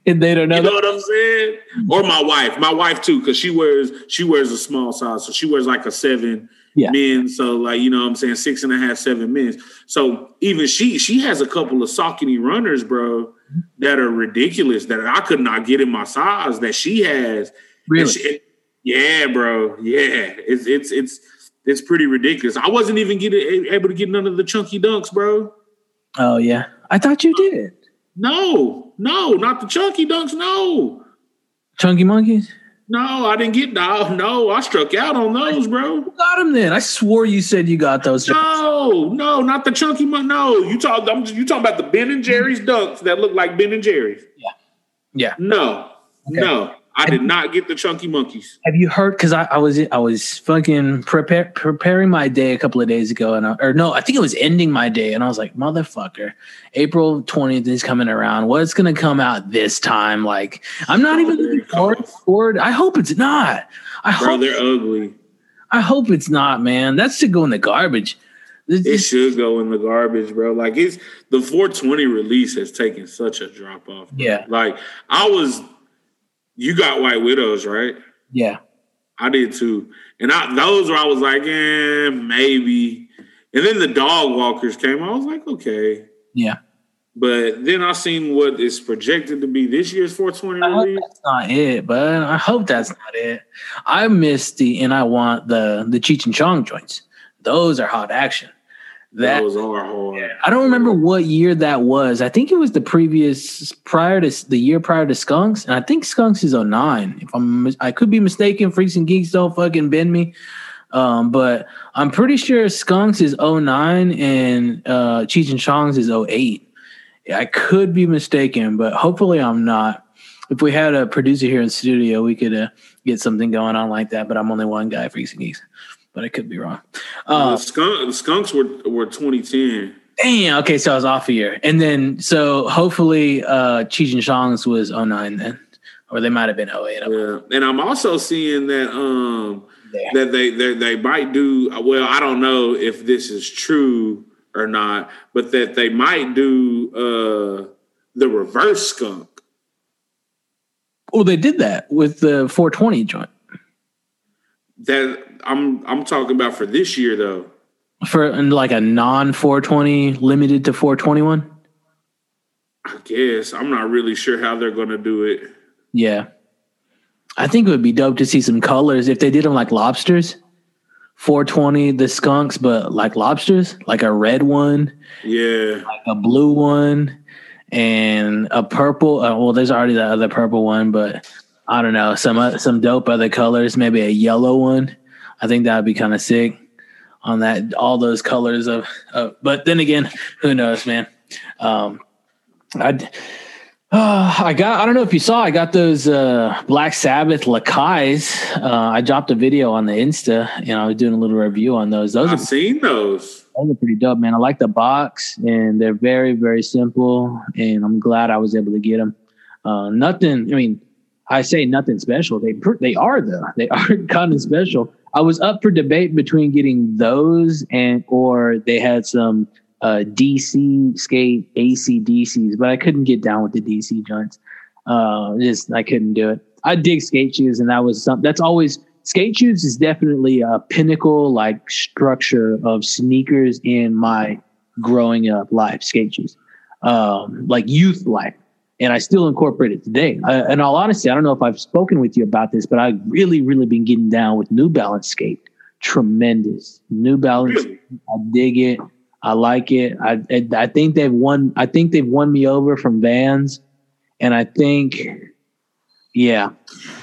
And they don't know, you know that? what I'm saying? Or my wife, my wife too, because she wears she wears a small size, so she wears like a seven Yeah. men. So like you know I'm saying six and a half, seven men. So even she she has a couple of Saucony runners, bro, mm-hmm. that are ridiculous that I could not get in my size that she has. Really? She- yeah, bro. Yeah, it's it's it's it's pretty ridiculous. I wasn't even getting able to get none of the chunky dunks, bro. Oh yeah. I thought you did. No, no, not the chunky dunks. No, Chunky monkeys? No, I didn't get no. No, I struck out on those, bro. Who got them then? I swore you said you got those. No, no, not the chunky mon. No, you talk. I'm just, you talking about the Ben and Jerry's dunks that look like Ben and Jerry's. Yeah. Yeah. No, Okay. no, I did not get the chunky monkeys. Have you heard? Because I, I was I was fucking prepare, preparing my day a couple of days ago, and I, or no, I think it was ending my day, and I was like, "Motherfucker, April twentieth is coming around. What's gonna come out this time? Like, I'm not even looking forward. forward. I hope it's not. I Bro, hope they're ugly. I hope it's not, man. That's to go in the garbage. This- It should go in the garbage, bro. Like it's the 420 release has taken such a drop off. yeah, Like I was, you got White Widows, right? yeah, I did too. And I those where I was like, eh, maybe. And then the dog walkers came. I was like, okay. yeah. But then I seen what is projected to be this year's 420 I hope release. that's not it, but I hope that's not it. I miss the and I want the the Cheech and Chong joints. Those are hot action. That Those are hard. I don't remember what year that was. I think it was the previous prior to the year prior to Skunks, and I think Skunks is 09. If I'm I could be mistaken. Freaks and geeks don't fucking bend me. Um, but I'm pretty sure Skunks is 09 and uh Cheech and Chong's is 08. I could be mistaken, but hopefully I'm not. If we had a producer here in studio, we could uh, get something going on like that. But I'm only one guy, Freaks and Geeks. But I could be wrong. the, Uh, skunk, the skunks were were 2010. Damn. Okay, so I was off a year, and then so hopefully, uh, Cheech and Chong's was 09 then, or they might have been 08. Yeah. And I'm also seeing that um there. that they, they they might do well. I don't know if this is true or not, but that they might do uh the reverse skunk. Oh, they did that with the 420 joint That I'm I'm talking about for this year though. for like a non 420 limited to 421. I guess I'm not really sure how they're gonna do it. Yeah, I think it would be dope to see some colors if they did them like lobsters. 420 the skunks, but like lobsters, like a red one, Yeah, like a blue one, and a purple. Uh, well, there's already the other purple one, but I don't know some uh, some dope other colors. Maybe a yellow one. I think that would be kind of sick on that. All those colors of, of. But then again, who knows, man? Um, I. Uh, I got. I don't know if you saw. I got those uh, Black Sabbath Lakais. Uh, I dropped a video on the Insta, and I was doing a little review on those. Those I've seen those. those are pretty dope, man. I like the box, and they're very, very simple. And I'm glad I was able to get them. Uh, nothing. I mean, I say nothing special. They they are though. They <laughs> are kind of special. I was up for debate between getting those and or they had some uh, DC skate AC DCs, but I couldn't get down with the DC joints. Uh, just I couldn't do it. I dig skate shoes, and that was something that's always skate shoes is definitely a pinnacle like structure of sneakers in my growing up life. Skate shoes. um, like youth life. And I still incorporate it today. Uh, in all honesty, I don't know if I've spoken with you about this, but I've really, really been getting down with New Balance skate. Tremendous. New Balance? I dig it. I like it. I, I think they've won. I think they've won me over from Vans, and I think, yeah,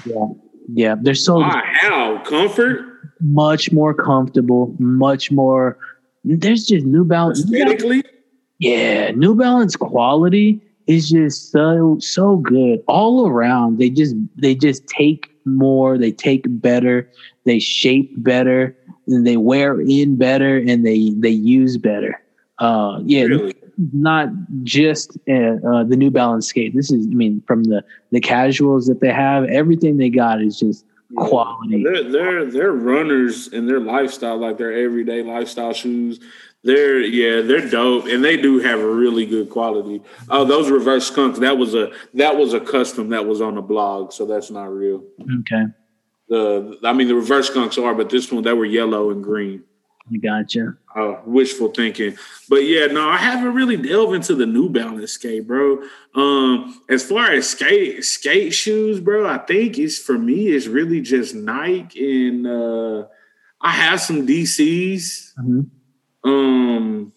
yeah, yeah. They're so Wow, how comfort much more comfortable, much more. There's just New Balance. New Balance- aesthetically. yeah, New Balance quality is just so so good all around. They just they just take more, they take better, they shape better, and they wear in better, and they they use better. Uh, yeah, Really? not just uh, uh, the New Balance skate. This is, I mean, from the the casuals that they have, everything they got is just quality. They're they're they're runners and their lifestyle, like their everyday lifestyle shoes. They're yeah, they're dope, and they do have a really good quality. Oh, those reverse skunks. That was a that was a custom that was on the blog, so that's not real. Okay, The I mean, the reverse skunks are, but this one they were yellow and green. I gotcha. uh, wishful thinking. But yeah, no, I haven't really delved into the New Balance skate, bro. Um, as far as skate skate shoes, bro, I think it's for me, it's really just Nike and uh, I have some DCs. Mhm. Um,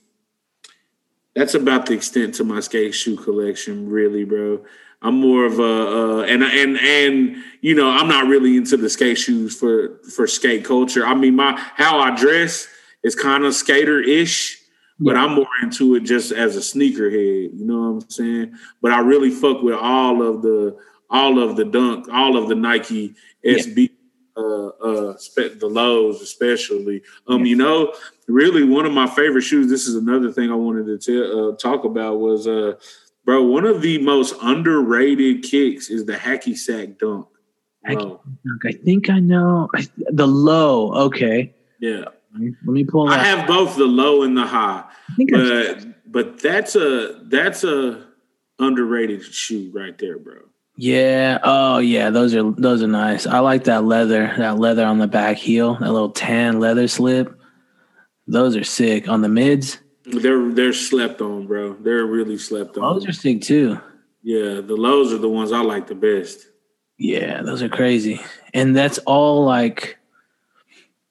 that's about the extent to my skate shoe collection, really, bro. I'm more of a uh, and and and you know I'm not really into the skate shoes for for skate culture. I mean my how I dress is kind of skater ish, but Yeah. I'm more into it just as a sneakerhead. You know what I'm saying? But I really fuck with all of the all of the dunk, all of the Nike Yeah. SB, uh, uh, spe- the lows especially. Um, you know, really one of my favorite shoes. This is another thing I wanted to tell, uh, talk about was, uh, bro, one of the most underrated kicks is the hacky sack dunk. Hacky- Low. I think I know the low. Okay, Yeah, let me pull I have both the low and the high, but but that's a that's a underrated shoe right there, bro. yeah. Oh yeah, those are those are nice. I like that leather. That leather on the back heel. That little tan leather slip. Those are sick on the mids. They're they're slept on, bro. They're really slept on. Those are sick too. yeah, the lows are the ones I like the best. Yeah, those are crazy. And that's all like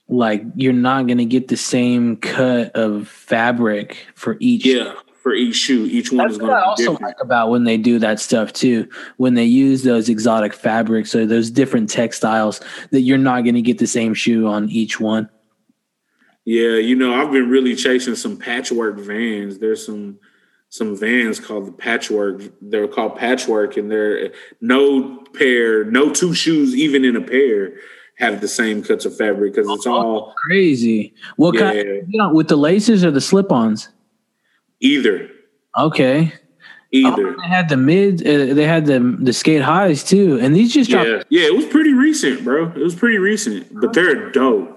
like you're not going to get the same cut of fabric for each Yeah, for each shoe, each one That's is what going I also different. like about when they do that stuff too. When they use those exotic fabrics or those different textiles, that you're not going to get the same shoe on each one. Yeah, you know, I've been really chasing some patchwork vans. There's some some vans called the patchwork. They're called patchwork, and they're no pair, no two shoes, even in a pair, have the same cuts of fabric because it's all Crazy. What yeah, kind? You know, with the laces or the slip-ons? either Okay. either. Oh, they had the mid. Uh, they had the the skate highs too, and these just dropped. Yeah, yeah, it was pretty recent, bro. It was pretty recent, but they're dope.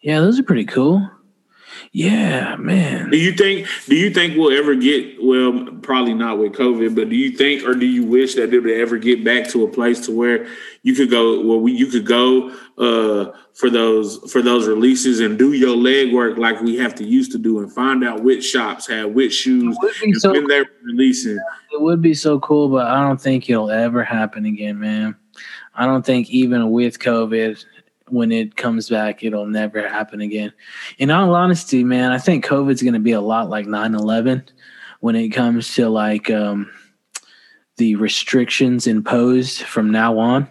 Yeah, those are pretty cool. Yeah, man. Do you think? Do you think we'll ever get? Well, probably not with COVID, but do you think, or do you wish that they would ever get back to a place to where you could go? Well, we, you could go uh, for those for those releases and do your leg work like we have to used to do, and find out which shops have which shoes It would be and so when they're releasing. It would be so cool, but I don't think it'll ever happen again, man. I don't think even with COVID, when it comes back, it'll never happen again. In all honesty, man, I think COVID's going to be a lot like 9 11 when it comes to like um, the restrictions imposed from now on.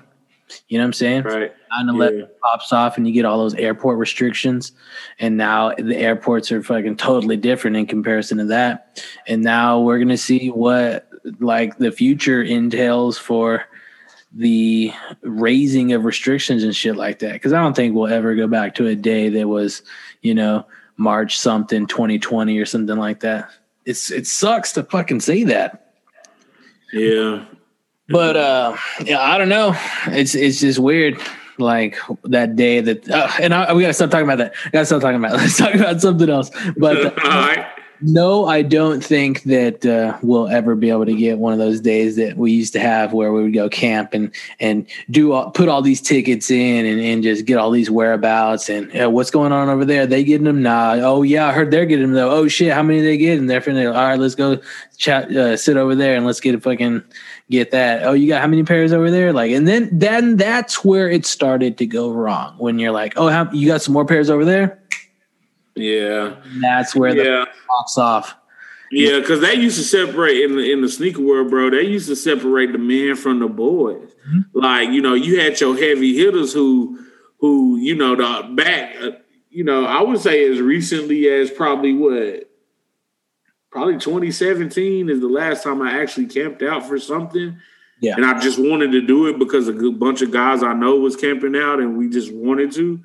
You know what I'm saying? Right? 9 11 Yeah. pops off and you get all those airport restrictions and now the airports are fucking totally different in comparison to that and now we're going to see what like the future entails for the raising of restrictions and shit like that. Because i don't think we'll ever go back to a day that was you know march something 2020 or something like that. It's it sucks to fucking say that. Yeah. but uh yeah i don't know. It's it's just weird like that day that uh, and I, we gotta stop talking about that. I gotta stop talking about <laughs> let's talk about something else. But <laughs> All right. No, I don't think that uh, we'll ever be able to get one of those days that we used to have where we would go camp and and do all, put all these tickets in and, and just get all these whereabouts and uh, what's going on over there. They getting them? Nah. Oh yeah, I heard they're getting them though. Oh shit, how many they get? And they're finna. All right, let's go chat, uh, sit over there and let's get a fucking get that. Oh, you got how many pairs over there? Like, and then then that's where it started to go wrong when you're like, oh, how, you got some more pairs over there? Yeah, and that's where the Yeah. pops off. Yeah, because they used to separate in the in the sneaker world, bro. They used to separate the men from the boys. Like you know, you had your heavy hitters who who you know the back. Uh, you know, I would say as recently as probably what, probably 2017 is the last time I actually camped out for something. Yeah. and I just wanted to do it because a good bunch of guys I know was camping out, and we just wanted to.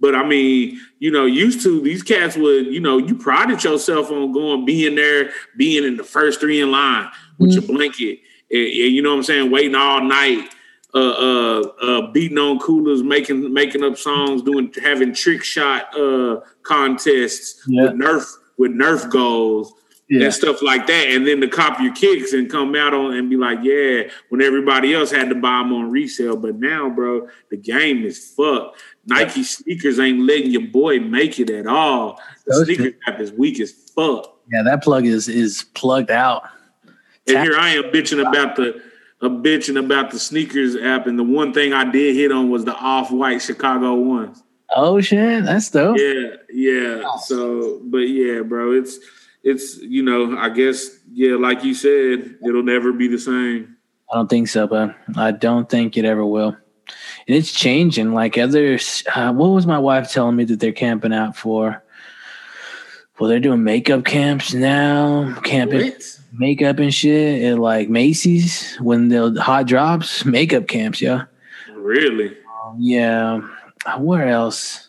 But I mean, you know, used to these cats would, you know, you prided yourself on going, being there, being in the first three in line with your blanket, and, and you know what I'm saying, waiting all night, uh, uh, uh, beating on coolers, making making up songs, doing having trick shot uh contests Yeah. with Nerf with Nerf goals Yeah. and stuff like that, and then to cop your kicks and come out on and be like, yeah, when everybody else had to buy them on resale. But now, bro, the game is fucked. Nike sneakers ain't letting your boy make it at all. The Those sneaker app is weak as fuck. Yeah, that plug is is plugged out. And here I am bitching about the uh, bitching about the sneakers app, and the one thing I did hit on was the off white Chicago ones. Oh shit, that's dope. Yeah, yeah. So, but yeah, bro, it's it's you know, I guess yeah, like you said, it'll never be the same. I don't think so, but I don't think it ever will. And it's changing. Like others, uh, what was my wife telling me that they're camping out for? Well, they're doing makeup camps now, camping What? makeup and shit at like Macy's when the hot drops, makeup camps. Yeah, Really? yeah. Uh, Where else?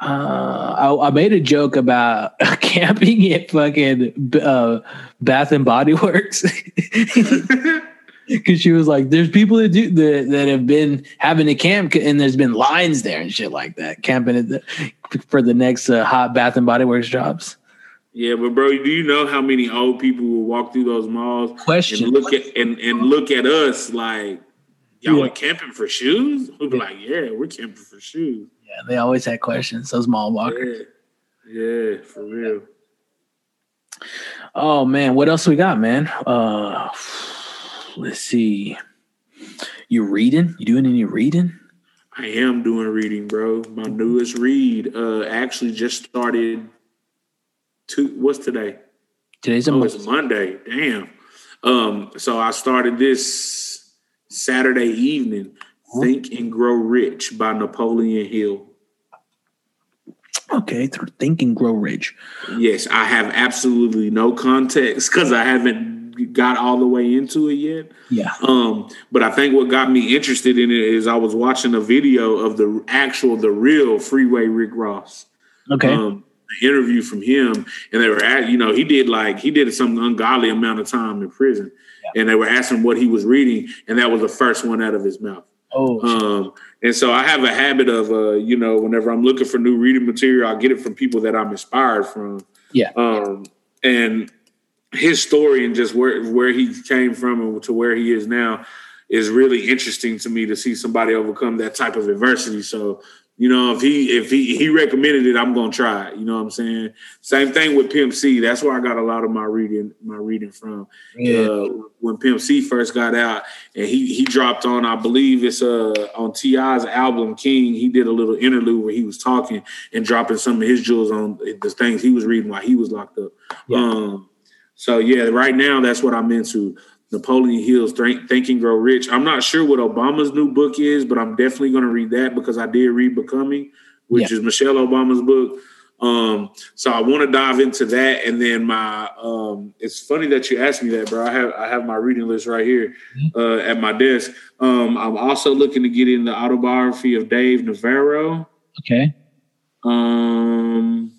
Uh, I, I made a joke about <laughs> camping at fucking uh, Bath and Body Works. <laughs> Because she was like, "There's people that do that that have been having a camp, and there's been lines there and shit like that, camping at the, for the next uh, hot Bath and Body Works jobs." Yeah, but bro, do you know how many old people will walk through those malls Question: and look at and, and look at us like y'all Yeah. are camping for shoes? We'll be like, yeah, we're camping for shoes. They always had questions. Those mall walkers. Yeah, yeah, for real. Oh man, what else we got, man? Uh, let's see. You reading? You doing any reading? I am doing reading, bro. My newest read uh actually just started. Two, what's today? Today's a Oh, Monday. it's Monday. Damn. Um, so I started this Saturday evening. Think and Grow Rich by Napoleon Hill. Okay, th- think and grow rich. Yes, I have absolutely no context because I haven't got all the way into it yet. Yeah. Um, but I think what got me interested in it is I was watching a video of the actual, the real Freeway Rick Ross. Okay. um, an interview from him, and they were at, you know, he did like he did some ungodly amount of time in prison, and they were asking what he was reading, and that was the first one out of his mouth. Oh. Um, and so I have a habit of, uh, you know, whenever I'm looking for new reading material, I get it from people that I'm inspired from. Yeah. Um, and his story and just where where he came from and to where he is now is really interesting to me to see somebody overcome that type of adversity. So, you know, if he if he he recommended it, I'm gonna try it. You know what I'm saying? Same thing with Pimp C. That's where I got a lot of my reading my reading from yeah. uh, when Pimp C first got out, and he he dropped on, I believe it's uh on T.I's album King. He did a little interlude where he was talking and dropping some of his jewels on the things he was reading while he was locked up. Yeah. Um, so yeah, right now that's what I'm into. Napoleon Hill's Think, Think and Grow Rich. I'm not sure what Obama's new book is, but I'm definitely going to read that because I did read Becoming, which is Michelle Obama's book. Um, so I want to dive into that, and then my um, it's funny that you asked me that, bro. I have I have my reading list right here uh, at my desk. Um, I'm also looking to get in the autobiography of Dave Navarro. Okay. Um,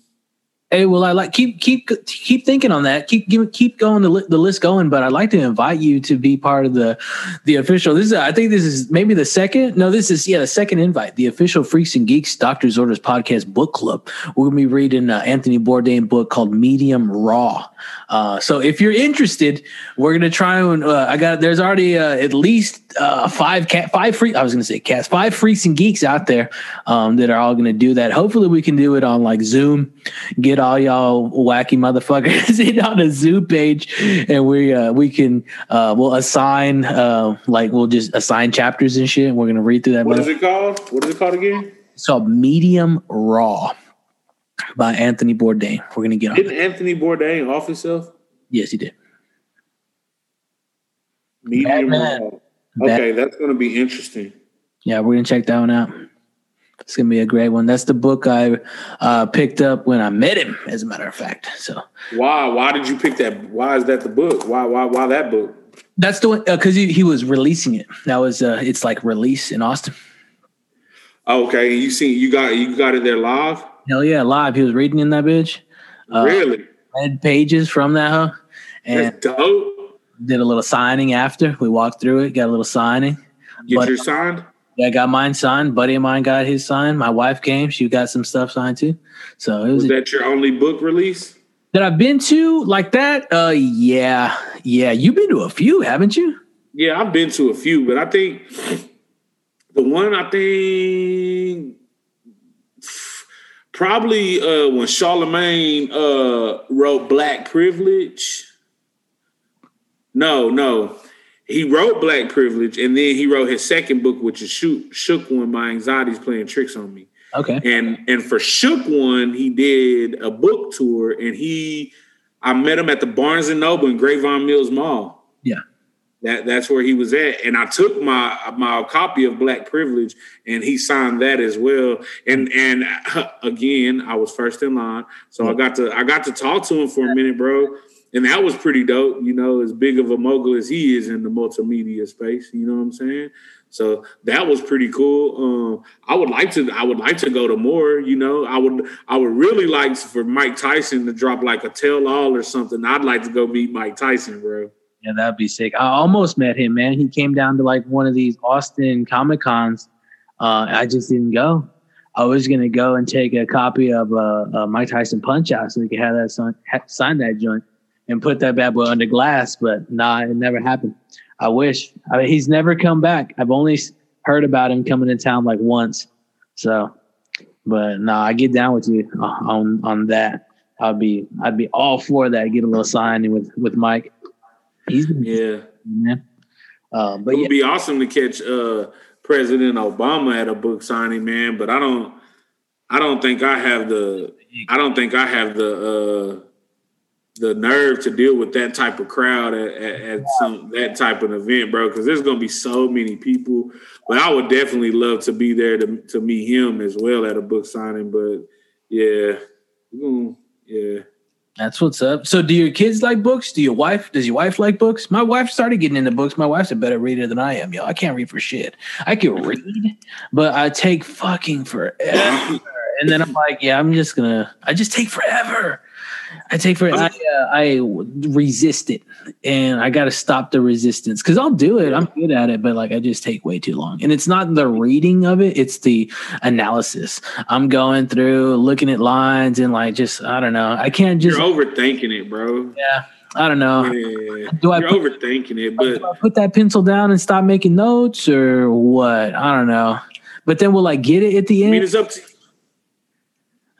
Hey, well, I like keep keep keep thinking on that. Keep keep, keep going the, the list going. But I'd like to invite you to be part of the the official. This is I think this is maybe the second. No, this is yeah the second invite. The official Freaks and Geeks Doctors Orders podcast book club. We're gonna be reading uh, Anthony Bourdain book called Medium Raw. Uh, so if you're interested, we're gonna try and uh, I got there's already uh, at least uh, five cat five free I was gonna say cats five freaks and geeks out there um, that are all gonna do that. Hopefully we can do it on like Zoom. Get all y'all wacky motherfuckers <laughs> in on a Zoom page, and we uh, we can uh, we'll assign uh, like we'll just assign chapters and shit. And we're gonna read through that. What is it called? What is it called again? It's called Medium Raw by Anthony Bourdain. We're gonna get on. Didn't Anthony Bourdain off himself? Yes, he did. Medium Batman. raw. Okay, that's going to be interesting. Yeah, we're gonna check that one out. It's gonna be a great one. That's the book I uh, picked up when I met him, as a matter of fact. So Why? Why did you pick that? Why is that the book? Why? Why? Why that book? that's the one because he, he was releasing it. That was uh, it's like release in Austin. Oh, okay, you see, you got you got it there live. Hell yeah, live. He was reading in that bitch. Uh, really? Read pages from that, huh? And That's dope. did a little signing after. We walked through it, got a little signing. Get But- your signed. Yeah, I got mine signed. Buddy of mine got his signed. My wife came. She got some stuff signed too. So it was Was that your only book release? that I've been to like that. Uh, yeah, yeah. You've been to a few, haven't you? Yeah, I've been to a few, but I think the one I think probably uh, when Charlemagne uh, wrote Black Privilege. No, no, he wrote Black Privilege, and then he wrote his second book, which is Shook, Shook One. My anxiety's playing tricks on me. Okay. And and for Shook One, he did a book tour, and he I met him at the Barnes and Noble in Grapevine Mills Mall. Yeah. That that's where he was at, and I took my my copy of Black Privilege, and he signed that as well. And and <laughs> again, I was first in line, so I got to I got to talk to him for a minute, bro. And that was pretty dope, you know, as big of a mogul as he is in the multimedia space, you know what I'm saying? So that was pretty cool. Um, I would like to, I would like to go to more. You know, I would, I would really like for Mike Tyson to drop like a tell all or something. I'd like to go meet Mike Tyson, bro. Yeah, that'd be sick. I almost met him, man. He came down to like one of these Austin Comic Cons. Uh, I just didn't go. I was gonna go and take a copy of uh, uh, Mike Tyson Punch Out so we could have that sign, ha- sign that joint and put that bad boy under glass. But nah, it never happened. I wish. I mean, he's never come back. I've only heard about him coming to town like once. So, but nah, I get down with you uh, on on that. I'd be I'd be all for that. Get a little signing with with Mike. He's Yeah, man. Um, but it would yeah, be awesome to catch uh, President Obama at a book signing, man. But I don't, I don't think I have the, I don't think I have the, uh, the nerve to deal with that type of crowd at, at, at some that type of event, bro. Because there's gonna be so many people. But I would definitely love to be there to to meet him as well at a book signing. But yeah, we're yeah. that's what's up. So, do your kids like books? Do your wife? Does your wife like books? My wife started getting into books. My wife's a better reader than I am, yo. I can't read for shit. I can <laughs> read, but I take fucking forever. <laughs> And then I'm like, yeah, I'm just gonna. I just take forever. I take for I, uh, I resist it, and I got to stop the resistance because I'll do it. I'm good at it, but like I just take way too long. And it's not the reading of it; it's the analysis. I'm going through, looking at lines, and like just I don't know. I can't just You're overthinking it, bro. yeah. I don't know. Yeah. Do I You're put- overthinking it, but Do I put that pencil down and stop making notes, or what? I don't know. But then will I get it at the end? I mean, it's up to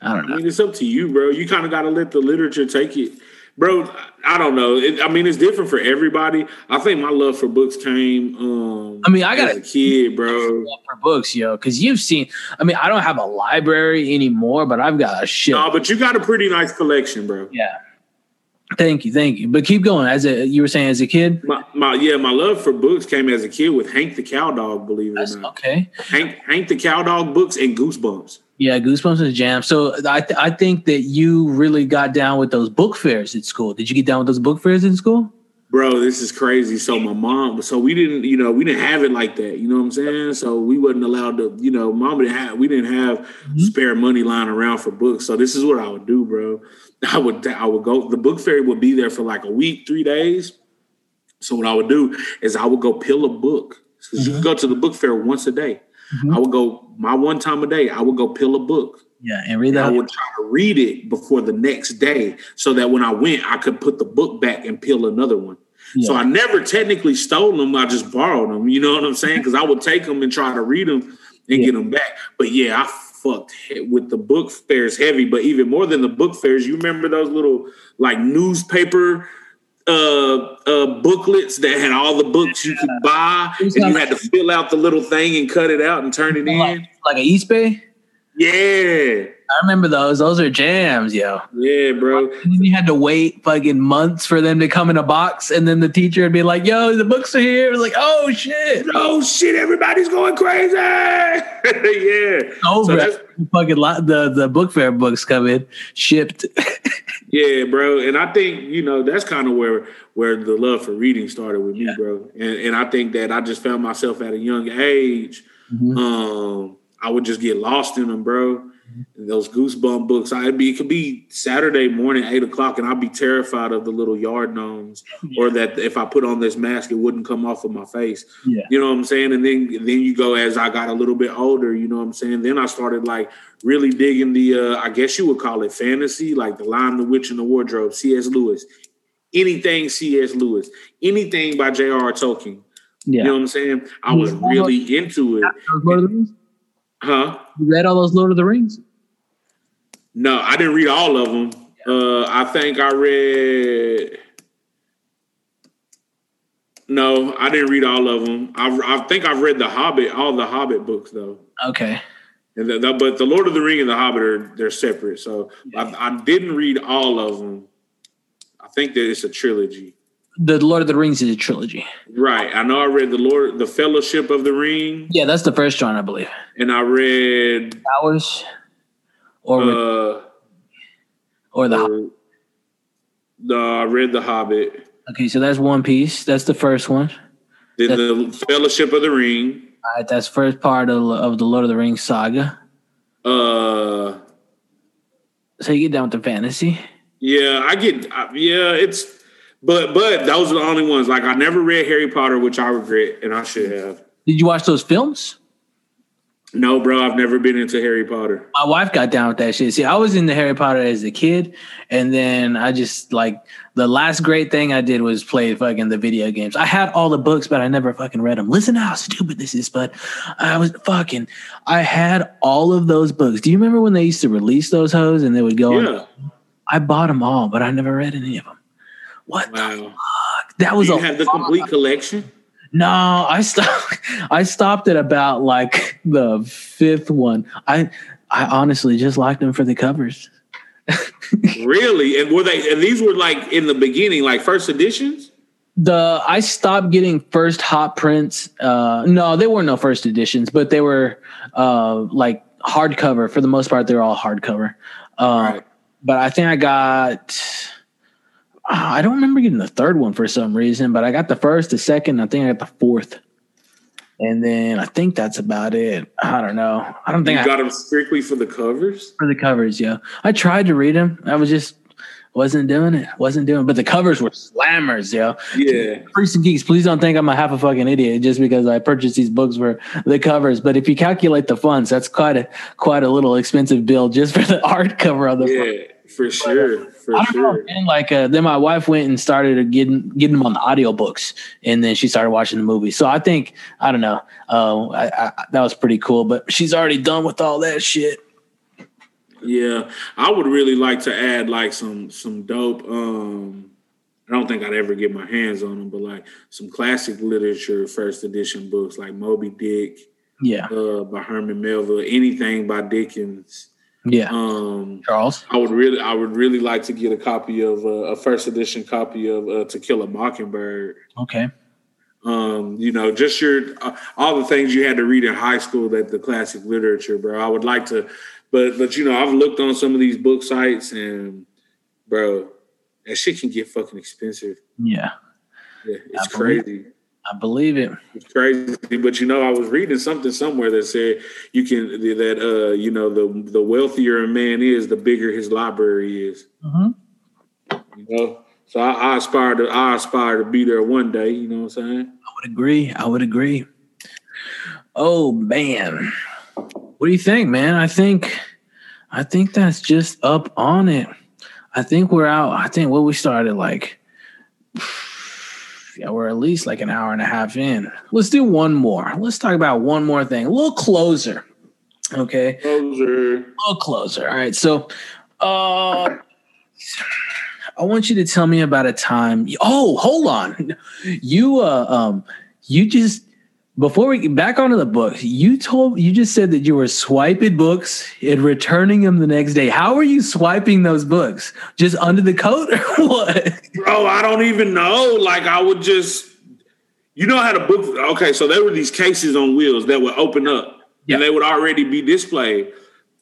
I don't I know. mean, it's up to you, bro. You kind of got to let the literature take it, bro. I don't know. It, I mean, it's different for everybody. I think my love for books came. Um, I mean, I got a kid, bro. <laughs> for books, yo, because you've seen. I mean, I don't have a library anymore, but I've got a shit. No, but you got a pretty nice collection, bro. Yeah. Thank you, thank you. But keep going. As a you were saying, as a kid. My, my yeah, my love for books came as a kid with Hank the Cowdog. Believe it That's or not, okay. Hank Hank the Cowdog books and Goosebumps. Yeah, Goosebumps is a jam. So I th- I think that you really got down with those book fairs at school. Did you get down with those book fairs in school? Bro, this is crazy. So my mom, so we didn't, you know, we didn't have it like that. You know what I'm saying? So we wasn't allowed to, you know, mom didn't have, we didn't have mm-hmm. spare money lying around for books. So this is what I would do, bro. <laughs> I would, I would go. The book fairy would be there for like a week, three days. So what I would do is I would go pill a book because mm-hmm. you can go to the book fair once a day. Mm-hmm. I would go my one time a day. I would go peel a book. Yeah, and read that. I would try to read it before the next day, so that when I went, I could put the book back and peel another one. Yeah. So I never technically stole them. I just borrowed them. You know what I'm saying? Because I would take them and try to read them and yeah. get them back. But yeah, I fucked with the book fairs heavy. But even more than the book fairs, you remember those little like newspaper uh, uh, booklets that had all the books you could buy, and you had to fill out the little thing and cut it out and turn it in, like, like a Eastbay. Yeah. I remember those. Those are jams, yo. Yeah, bro. And then you had to wait fucking months for them to come in a box, and then the teacher would be like, "Yo, the books are here." It was like, "Oh shit! Oh shit! Everybody's going crazy!" <laughs> yeah. Over. So fucking lot, the the book fair books come in shipped. <laughs> yeah, bro. And I think you know that's kind of where where the love for reading started with me, bro. And and I think that I just found myself at a young age. Mm-hmm. Um, I would just get lost in them, bro. Those goosebump books. I'd be it could be Saturday morning, eight o'clock, and I'd be terrified of the little yard gnomes, yeah. or that if I put on this mask, it wouldn't come off of my face. Yeah. You know what I'm saying? And then then you go as I got a little bit older, you know what I'm saying? Then I started like really digging the uh, I guess you would call it fantasy, like the Lion, the Witch, and the Wardrobe, C.S. Lewis. Anything C.S. Lewis, anything by J.R.R. Tolkien. Yeah. You know what I'm saying? I was really into it. Huh? You read all those Lord of the Rings? No, I didn't read all of them. Uh, I think I read. No, I didn't read all of them. I, I think I've read the Hobbit, all the Hobbit books though. Okay. And the, the, but the Lord of the Ring and the Hobbit are they're separate. So yeah. I, I didn't read all of them. I think that it's a trilogy the Lord of the Rings is a trilogy. Right. I know I read the Lord the Fellowship of the Ring. Yeah, that's the first one, I believe. And I read Hours or uh, or the or, the I read the Hobbit. Okay, so that's One Piece. That's the first one. Then the Fellowship of the Ring. All right, that's first part of, of the Lord of the Rings saga. Uh so you get down with the fantasy. Yeah, I get. Yeah, it's but but those are the only ones. Like I never read Harry Potter, which I regret, and I should mm-hmm. have. Did you watch those films? No, bro, I've never been into Harry Potter. My wife got down with that shit. See, I was into Harry Potter as a kid, and then I just like the last great thing I did was play fucking the video games. I had all the books, but I never fucking read them. Listen to how stupid this is, but I was fucking. I had all of those books. Do you remember when they used to release those hoes and they would go? Yeah. I bought them all, but I never read any of them. What wow. the fuck? That was you a have the complete collection. No, I stopped. <laughs> I stopped at about like the fifth one. I I honestly just liked them for the covers. <laughs> really? And were they? And these were like in the beginning, like first editions. The I stopped getting first hot prints. Uh, no, they were no first editions, but they were uh, like hardcover for the most part. They're all hardcover. Uh, right. But I think I got Ah, I don't remember getting the third one for some reason, but I got the first, the second, I think I got the fourth. And then I think that's about it. I don't know. I don't think you got I, them strictly for the covers. For the covers, yeah. I tried to read them. I was just wasn't doing it. Wasn't doing. It. But the covers were slammers, yo. Yeah. Freaks and geeks. Please don't think I'm a half a fucking idiot just because I purchased these books for the covers. But if you calculate the funds, that's quite a quite a little expensive bill just for the <laughs> art cover on the yeah. Front. For sure, for I don't sure. Know, man, like uh, then my wife went and started getting getting them on the audiobooks, and then she started watching the movie. So I think I don't know. Uh, I, I, that was pretty cool. But she's already done with all that shit. Yeah, I would really like to add like some some dope. um I don't think I'd ever get my hands on them, but like some classic literature first edition books like Moby Dick, yeah, uh, by Herman Melville, anything by Dickens. Yeah. Um, Charles. I would really, I would really like to get a copy of uh, a first edition copy of uh, To Kill a Mockingbird. Okay. Um, you know, just your uh, all the things you had to read in high school that the classic literature, bro. I would like to, but but you know, I've looked on some of these book sites and, bro, that shit can get fucking expensive. Yeah. Yeah, it's crazy. I believe it. It's crazy, but you know, I was reading something somewhere that said you can that uh you know the the wealthier a man is, the bigger his library is. Mhm. You know, so I, I aspire to I aspire to be there one day. You know what I'm saying? I would agree. I would agree. Oh man, what do you think, man? I think, I think that's just up on it. I think we're out. I think what we started like, yeah, we're at least like an hour and a half in. Let's do one more. Let's talk about one more thing. A little closer. Okay, Those are a little closer. All right. So, uh, I want you to tell me about a time. Oh, hold on. <laughs> You, uh, um, you just before we get back onto the books, you told you just said that you were swiping books and returning them the next day. How are you swiping those books? Just under the coat or <laughs> what? bro. I don't even know. Like I would just, you know, how to book. Okay, so there were these cases on wheels that would open up Yeah. and they would already be displayed.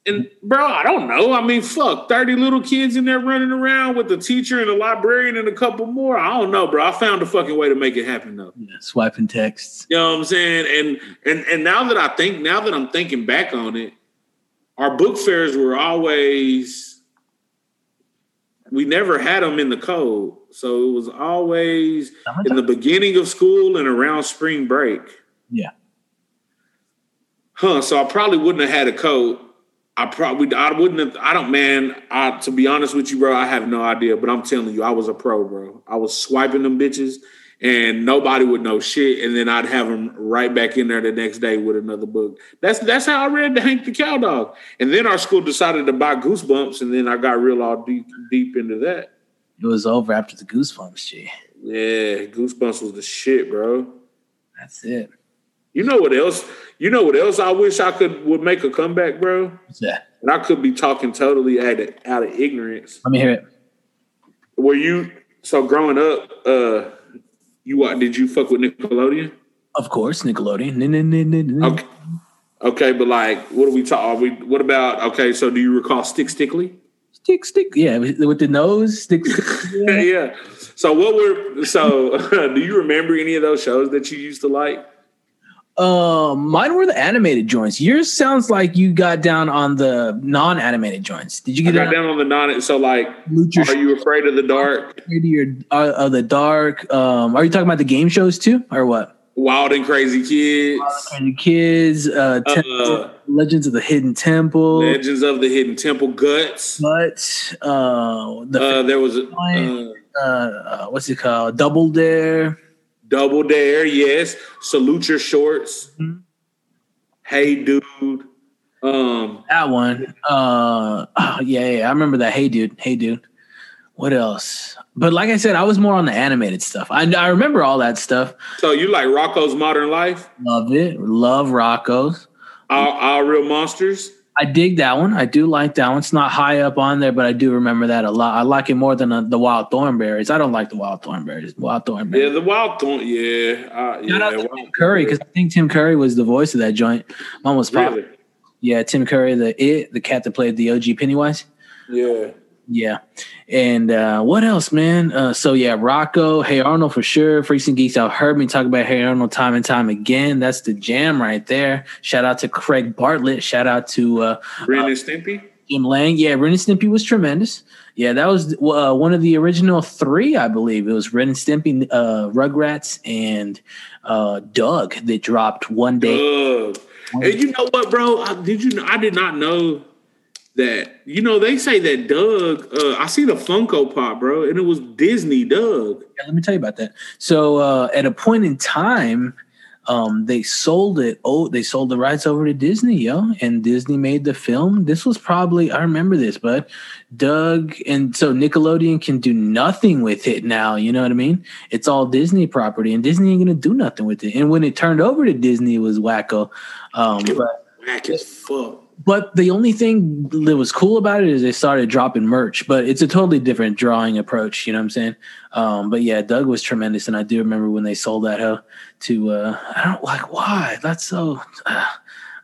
And bro, I don't know. I mean, fuck, thirty little kids in there running around with the teacher and the librarian and a couple more. I don't know, bro. I found a fucking way to make it happen though. Yeah, swiping texts. You know what I'm saying? And and and now that I think, now that I'm thinking back on it, our book fairs were always we never had them in the code. So it was always in the beginning of school and around spring break. Yeah. Huh. So I probably wouldn't have had a code. I probably I wouldn't have I don't man, I to be honest with you, bro, I have no idea. But I'm telling you, I was a pro, bro. I was swiping them bitches and nobody would know shit. And then I'd have them right back in there the next day with another book. That's that's how I read the Hank the Cowdog. And then our school decided to buy Goosebumps, and then I got real all deep deep into that. It was over after the goosebumps, G. Yeah, Goosebumps was the shit, bro. That's it. You know what else? You know what else I wish I could would make a comeback, bro? That? And I could be talking totally out of, out of ignorance. Let me hear it. Were you so growing up? uh You what? Did you fuck with Nickelodeon? Of course, Nickelodeon. Okay, okay, but like, what are we talking? What about? Okay, so do you recall Stick Stickly? Stick, stick. Yeah, with with the nose. Stick, stick. <laughs> Yeah. yeah. So what were? So <laughs> do you remember any of those shows that you used to like? Uh, mine were the animated joints. Yours sounds like you got down on the non-animated joints. Did you I get got down, down on the non. So like, Lucha are you afraid of the dark? your uh, of the dark? Um, are you talking about the game shows too, or what? Wild and Crazy Kids, And kids, uh, Uh, Legends of the Hidden Temple, Legends of the Hidden Temple, Guts. but uh, the Uh, there was a uh, uh, what's it called? Double Dare. Double Dare, yes. Salute your shorts. Mhm. Hey, dude. Um, That one. Uh, oh, yeah, yeah, I remember that. Hey, dude. Hey, dude. What else? But like I said, I was more on the animated stuff. I, I remember all that stuff. so you like Rocko's Modern Life? Love it. Love Rocko's. All, all real monsters? I dig that one. I do like that one. It's not high up on there, but I do remember that a lot. I like it more than uh, the Wild Thornberrys. I don't like the Wild Thornberrys. Wild Thornberrys. Yeah, the Wild Thorn. Yeah, uh, yeah. Shout out to Tim Curry because I think Tim Curry was the voice of that joint. Was pop. Really? Yeah, Tim Curry, the it, the cat that played the OG Pennywise. Yeah. Yeah. And uh, what else, man? Uh, so yeah, Rocko, Hey Arnold for sure. Freaks and Geeks. I've heard me talk about Hey Arnold time and time again. That's the jam right there. Shout out to Craig Bartlett. Shout out to uh, Ren and Stimpy? Jim Lang. Yeah, Ren and Stimpy was tremendous. Yeah, that was uh, one of the original three, I believe. It was Ren and Stimpy, uh, Rugrats, and uh, Doug that dropped one day. Doug. And you know what, bro? I, did you? know- I did not know that. You know, they say that Doug. Uh, I see the Funko Pop, bro, and it was Disney Doug. Yeah, let me tell you about that. So uh, at a point in time, um, they sold it. Oh, they sold the rights over to Disney, yo, and Disney made the film. This was probably I remember this, but Doug and so Nickelodeon can do nothing with it now. You know what I mean? It's all Disney property, and Disney ain't gonna do nothing with it. And when it turned over to Disney, it was wacko. Um, but Whack as fuck. But the only thing that was cool about it is they started dropping merch, but it's a totally different drawing approach. You know what I'm saying? Um, but yeah, Doug was tremendous, and I do remember when they sold that hoe to. Uh, I don't like why that's so. Uh,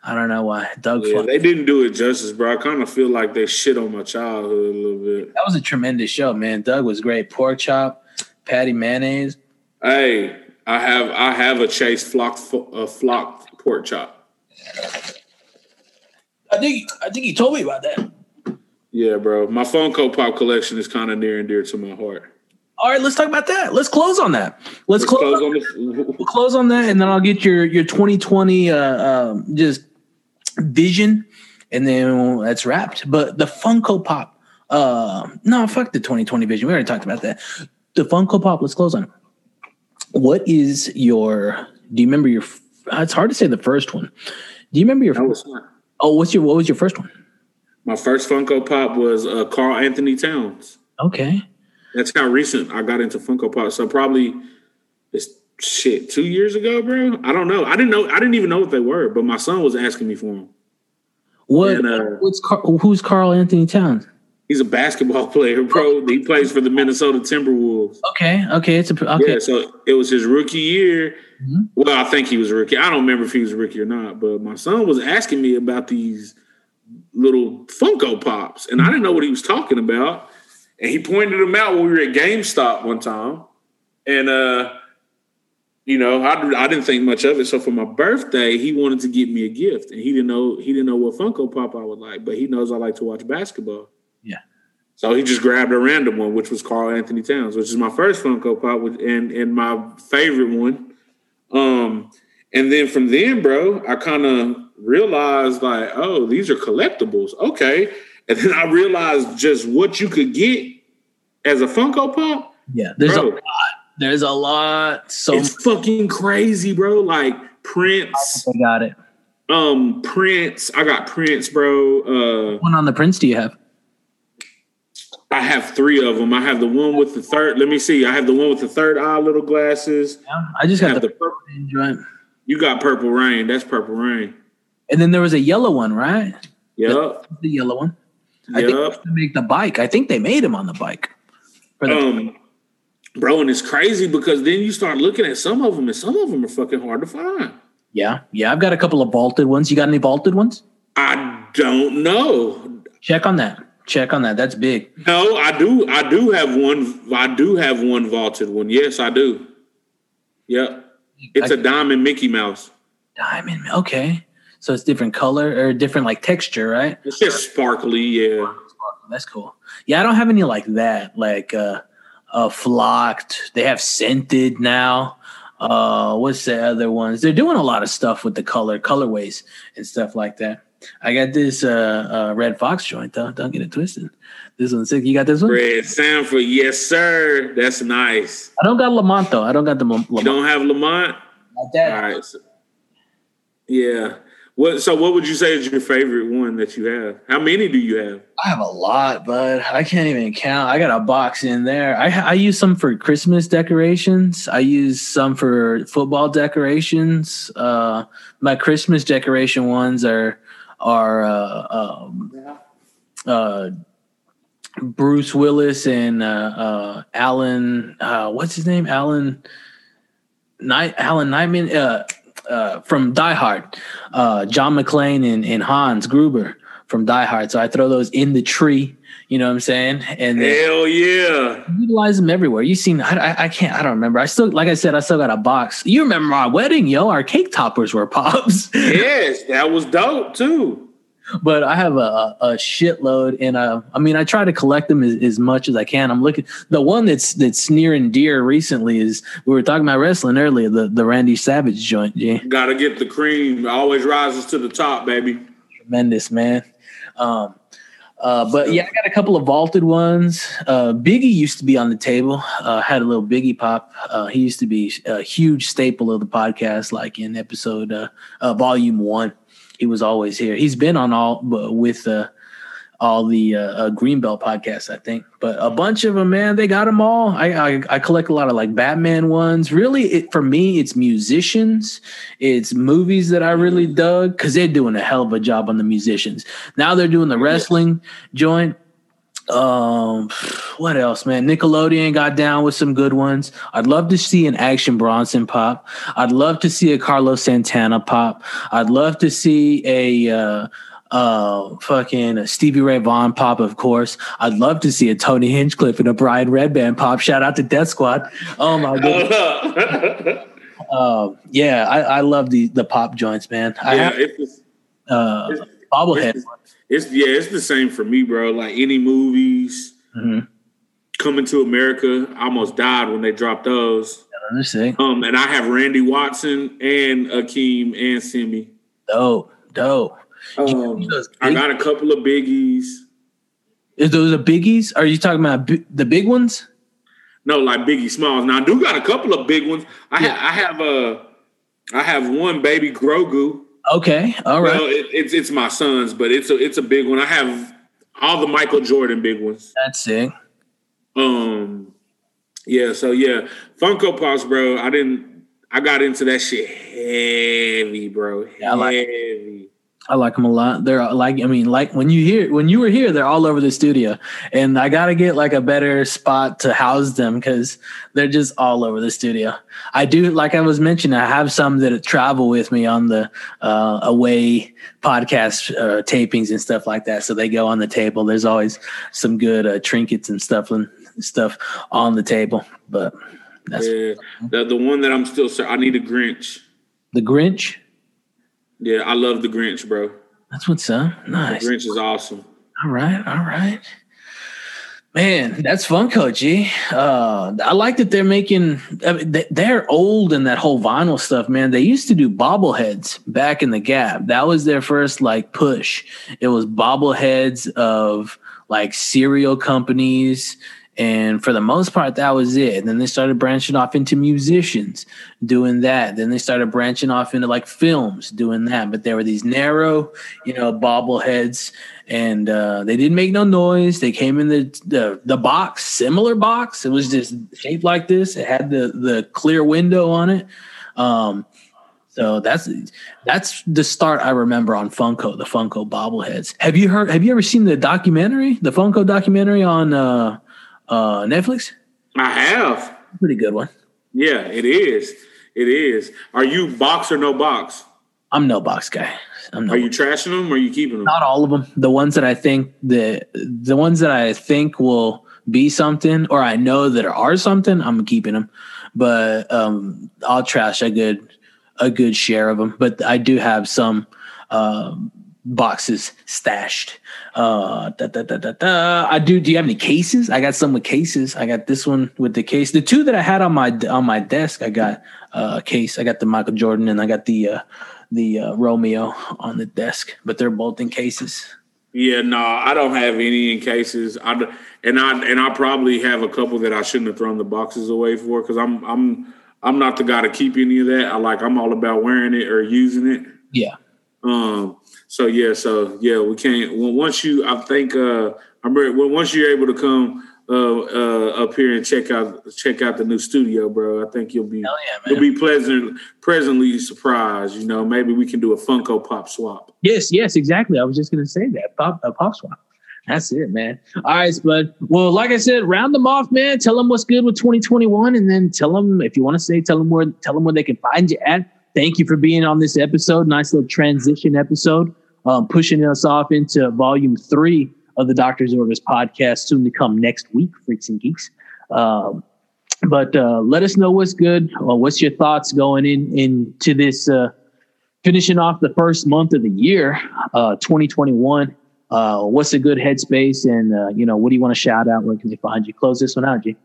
I don't know why Doug. Yeah, they didn't do it justice, bro. I kind of feel like they shit on my childhood a little bit. that was a tremendous show, man. Doug was great. Pork chop, Patti Mayonnaise. Hey, I have I have a Chase flock a flocked pork chop. I think I think he told me about that. Yeah, bro. My Funko Pop collection is kind of near and dear to my heart. All right, let's talk about that. Let's close on that. Let's, let's close, close, on, the- we'll close on that, and then I'll get your your 2020 uh, um, just vision, and then that's wrapped. But the Funko Pop, uh, no, fuck the 2020 vision. We already talked about that. The Funko Pop. Let's close on. It. What is your? Do you remember your? It's hard to say the first one. Do you remember your? Oh, what's your? What was your first one? My first Funko Pop was uh, Karl-Anthony Towns. Okay. That's how recent I got into Funko Pop. So probably it's shit two years ago, bro. I don't know. I didn't know. I didn't even know what they were, but my son was asking me for them. What? And, uh, what's Car- who's Karl-Anthony Towns? He's a basketball <laughs> player, bro. He plays for the Minnesota Timberwolves. Okay, okay, it's a okay. Yeah, so it was his rookie year. Mm-hmm. Well, I think he was a rookie. I don't remember if he was a rookie or not, but my son was asking me about these little Funko Pops, and I didn't know what he was talking about. And he pointed them out when we were at GameStop one time, and uh, you know, I, I didn't think much of it. So for my birthday, he wanted to get me a gift, and he didn't know he didn't know what Funko Pop I would like, but he knows I like to watch basketball. Yeah. So he just grabbed a random one, which was Karl-Anthony Towns, which is my first Funko Pop, and and my favorite one. Um, and then from then, bro, I kind of realized like, oh, these are collectibles. Okay. And then I realized just what you could get as a Funko Pop. Yeah, there's bro, a lot. There's a lot. So it's fucking crazy, bro. Like Prince. I got it. Um, Prince. I got Prince, bro. Uh, one on the Prince do you have? I have three of them. I have the one with the third. Let me see. I have the one with the third eye little glasses. Yeah, I just got the, the purple joint. You got Purple Rain. That's Purple Rain. And then there was a yellow one, right? Yep. The, the yellow one. Yep. I think they make the bike. I think they made him on the bike. The um, bro, and it's crazy because then you start looking at some of them, and some of them are fucking hard to find. Yeah, yeah. I've got a couple of vaulted ones. You got any vaulted ones? I don't know. Check on that. Check on that. That's big. No, I do. I do have one. I do have one vaulted one. Yes, I do. Yep. It's I, a diamond Mickey Mouse. Diamond. Okay. So it's different color or different like texture, right? It's just sparkly, yeah. That's cool. Yeah, I don't have any like that, like uh uh flocked. They have scented now. Uh what's the other ones? They're doing a lot of stuff with the color, colorways and stuff like that. I got this uh, uh Redd Foxx joint though. Don't get it twisted. This one's sick. You got this one? Red Sanford, yes, sir. That's nice. I don't got Lamont though. I don't got the Lamont. You don't have Lamont? Like that. All right. So, yeah. What? So, what would you say is your favorite one that you have? How many do you have? I have a lot, but I can't even count. I got a box in there. I I use some for Christmas decorations. I use some for football decorations. Uh, my Christmas decoration ones are are uh, um, uh, Bruce Willis and uh, uh, Alan. Uh, what's his name? Alan. Night. Alan Nightman. From Die Hard, John McClane and, and Hans Gruber from Die Hard. So I throw those in the tree. You know what I'm saying? And hell yeah, utilize them everywhere. You seen? I, I, I can't. I don't remember. I still, like I said, I still got a box. You remember our wedding, yo? Our cake toppers were <laughs> pops. yes, that was dope too but I have a, a shitload, and uh, I mean, I try to collect them as, as, much as I can. I'm looking. The one that's that's near and dear recently is we were talking about wrestling earlier. The the Randy Savage joint. Yeah, got to get the cream. Always rises to the top, baby. Tremendous, man. Um, uh, but yeah, I got a couple of vaulted ones. Uh, Biggie used to be on the table. Uh, had a little Biggie pop. Uh, he used to be a huge staple of the podcast, like in episode uh, uh, volume one he was always here. He's been on all with uh, all the uh, uh, Greenbelt podcasts, I think. But a bunch of them, man, they got them all. I, I, I collect a lot of like Batman ones. Really, it, for me, it's musicians, it's movies that I really dug because they're doing a hell of a job on the musicians. Now they're doing the wrestling joint. Um, what else, man? Nickelodeon got down with some good ones. I'd love to see an Action Bronson pop. I'd love to see a Carlos Santana pop. I'd love to see a uh, uh, fucking Stevie Ray Vaughan pop, of course. I'd love to see a Tony Hinchcliffe and a Brian Redban pop. Shout out to Death Squad. Oh my <laughs> god. uh, yeah, I, I, love the the pop joints, man. I yeah, have, it's, uh, it's, bobblehead. It's, it's, yeah, it's the same for me, bro. Like any movies. Mm-hmm. Coming to America, I almost died when they dropped those. Um, and I have Randy Watson and Akeem and Semmi. Dope, dope. Um, I got a couple of biggies. Is those the biggies? Are you talking about the big ones? No, like Biggie Smalls. Now I do got a couple of big ones. I yeah. ha- I have a uh, have one baby Grogu. Okay, all right. Well, it, it's it's my son's, but it's a it's a big one. I have all the Michael Jordan big ones. That's it. Um, yeah. So yeah, Funko Pops, bro. I didn't. I got into that shit heavy, bro. Yeah, heavy. I like them a lot. They're like, I mean, like when you hear when you were here, they're all over the studio, and I got to get like a better spot to house them because they're just all over the studio. I do, like I was mentioning, I have some that travel with me on the uh, away podcast uh, tapings and stuff like that. So they go on the table. There's always some good uh, trinkets and stuff and stuff on the table. But that's yeah, the the one that I'm still. I need a Grinch. The Grinch. Yeah, I love the Grinch, bro. That's what's up. Nice. The Grinch is awesome. All right, all right. Man, that's Funko, G. Uh, I like that they're making. I mean, they're old in that whole vinyl stuff, man. They used to do bobbleheads back in the Gap. That was their first like push. It was bobbleheads of like cereal companies and for the most part, that was it. And then they started branching off into musicians doing that. Then they started branching off into like films doing that. But there were these narrow, you know, bobbleheads, and uh, they didn't make no noise. They came in the, the the box, similar box. It was just shaped like this. It had the the clear window on it. Um, so that's that's the start I remember on Funko, the Funko bobbleheads. Have you heard? Have you ever seen the documentary, the Funko documentary on? Uh, uh, Netflix? I have. Pretty good one. Yeah, it is. It is. Are you box or no box? I'm no box guy. I'm no are you trashing them or are you keeping them? Not all of them. The ones that I think the the ones that I think will be something or I know that are something, I'm keeping them. But um, I'll trash a good a good share of them. But I do have some um, boxes stashed. Uh, da, da, da, da, da. I do. Do you have any cases? I got some with cases. I got this one with the case. The two that I had on my on my desk, I got uh, a case. I got the Michael Jordan and I got the uh, the uh, Romeo on the desk, but they're both in cases. Yeah, no, I don't have any in cases. I and I and I probably have a couple that I shouldn't have thrown the boxes away for because I'm I'm I'm not the guy to keep any of that. I like I'm all about wearing it or using it. Yeah. Um so yeah, so yeah, we can't. Well, once you, I think, uh, I'm ready, well, once you're able to come uh, uh, up here and check out check out the new studio, bro, I think you'll be yeah, you'll be pleasant, pleasantly surprised. You know, maybe we can do a Funko Pop swap. Yes, yes, exactly. I was just gonna say that pop a pop swap. That's it, man. All right, Spud. Well, like I said, round them off, man. Tell them what's good with 2021, and then tell them if you want to say, tell them where, tell them where they can find you at. Thank you for being on this episode. Nice little transition episode um, pushing us off into volume three of the Doctor's Orders podcast, soon to come next week, Freaks and Geeks. Um, but uh, let us know what's good. What's your thoughts going in into this uh, finishing off the first month of the year, uh, 2021? Uh, what's a good headspace, and uh, you know what do you want to shout out? Where can they find you? Close this one out, G.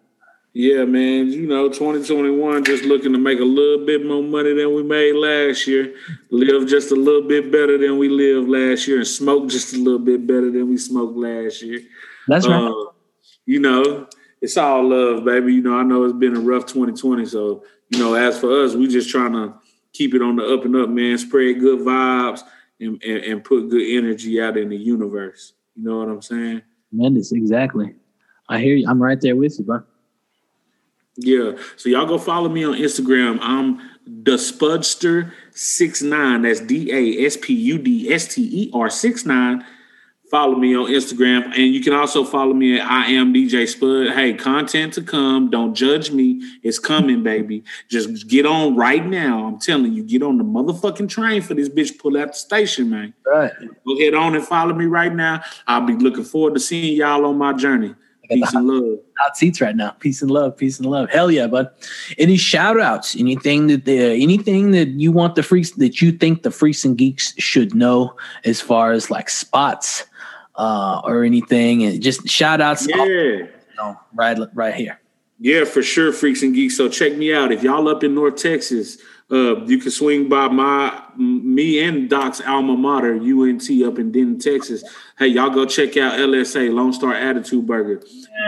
Yeah, man. You know, 2021 just looking to make a little bit more money than we made last year, live just a little bit better than we lived last year, and smoke just a little bit better than we smoked last year. That's right. Uh, you know, it's all love, baby. You know, I know it's been a rough 2020. So, you know, as for us, we just trying to keep it on the up and up, man. Spread good vibes and, and, and put good energy out in the universe. You know what I'm saying? Tremendous, exactly. I hear you. I'm right there with you, bro. Yeah. So y'all go follow me on Instagram. I'm the Spudster six nine. That's D A S P U D S T E R six nine. follow me on Instagram. And you can also follow me at I am DJ Spud. Hey, content to come. Don't judge me. It's coming, baby. Just get on right now. I'm telling you, get on the motherfucking train for this bitch pull out the station, man. Right. Go head on and follow me right now. I'll be looking forward to seeing y'all on my journey. Peace and love. Hot seats right now. Peace and love. Peace and love. Hell yeah, bud. Any shout outs? Anything that the anything that you want the freaks that you think the freaks and geeks should know as far as like spots uh or anything and just shout outs Yeah. you know, right right here. Yeah, for sure, freaks and geeks. So check me out. If y'all up in North Texas, uh, you can swing by my me and Doc's alma mater, UNT, up in Denton, Texas. Hey, y'all go check out LSA Lone Star Attitude Burger.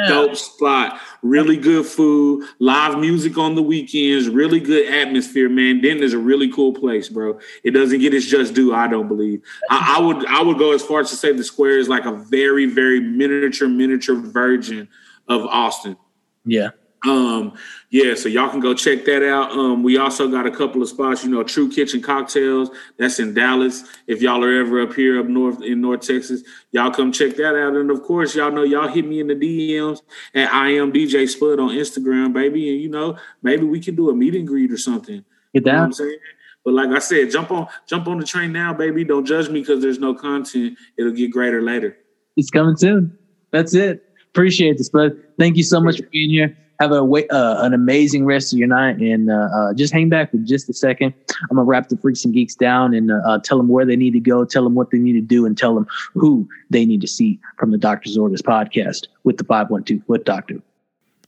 Dope spot, really good food, live music on the weekends, really good atmosphere. Man, Denton is a really cool place, bro. It doesn't get its just due, I don't believe. I, I would I would go as far as to say the square is like a very very miniature miniature version of Austin. Yeah. Um, yeah, so y'all can go check that out. Um, we also got a couple of spots, you know, True Kitchen Cocktails. That's in Dallas. If y'all are ever up here up north in North Texas, y'all come check that out. And of course, y'all know y'all hit me in the DMs at I am DJ Spud on Instagram, baby. And you know, maybe we can do a meet and greet or something. Get You know. I'm saying? But like I said, jump on jump on the train now, baby. Don't judge me because there's no content. It'll get greater later. It's coming soon. That's it. Appreciate this, bud. Thank you so much for being here. Have a uh, an amazing rest of your night, and uh, uh, just hang back for just a second. I'm gonna wrap the freaks and geeks down and uh, uh, tell them where they need to go, tell them what they need to do, and tell them who they need to see from the Doctor's Orders podcast with the 512 Foot Doctor.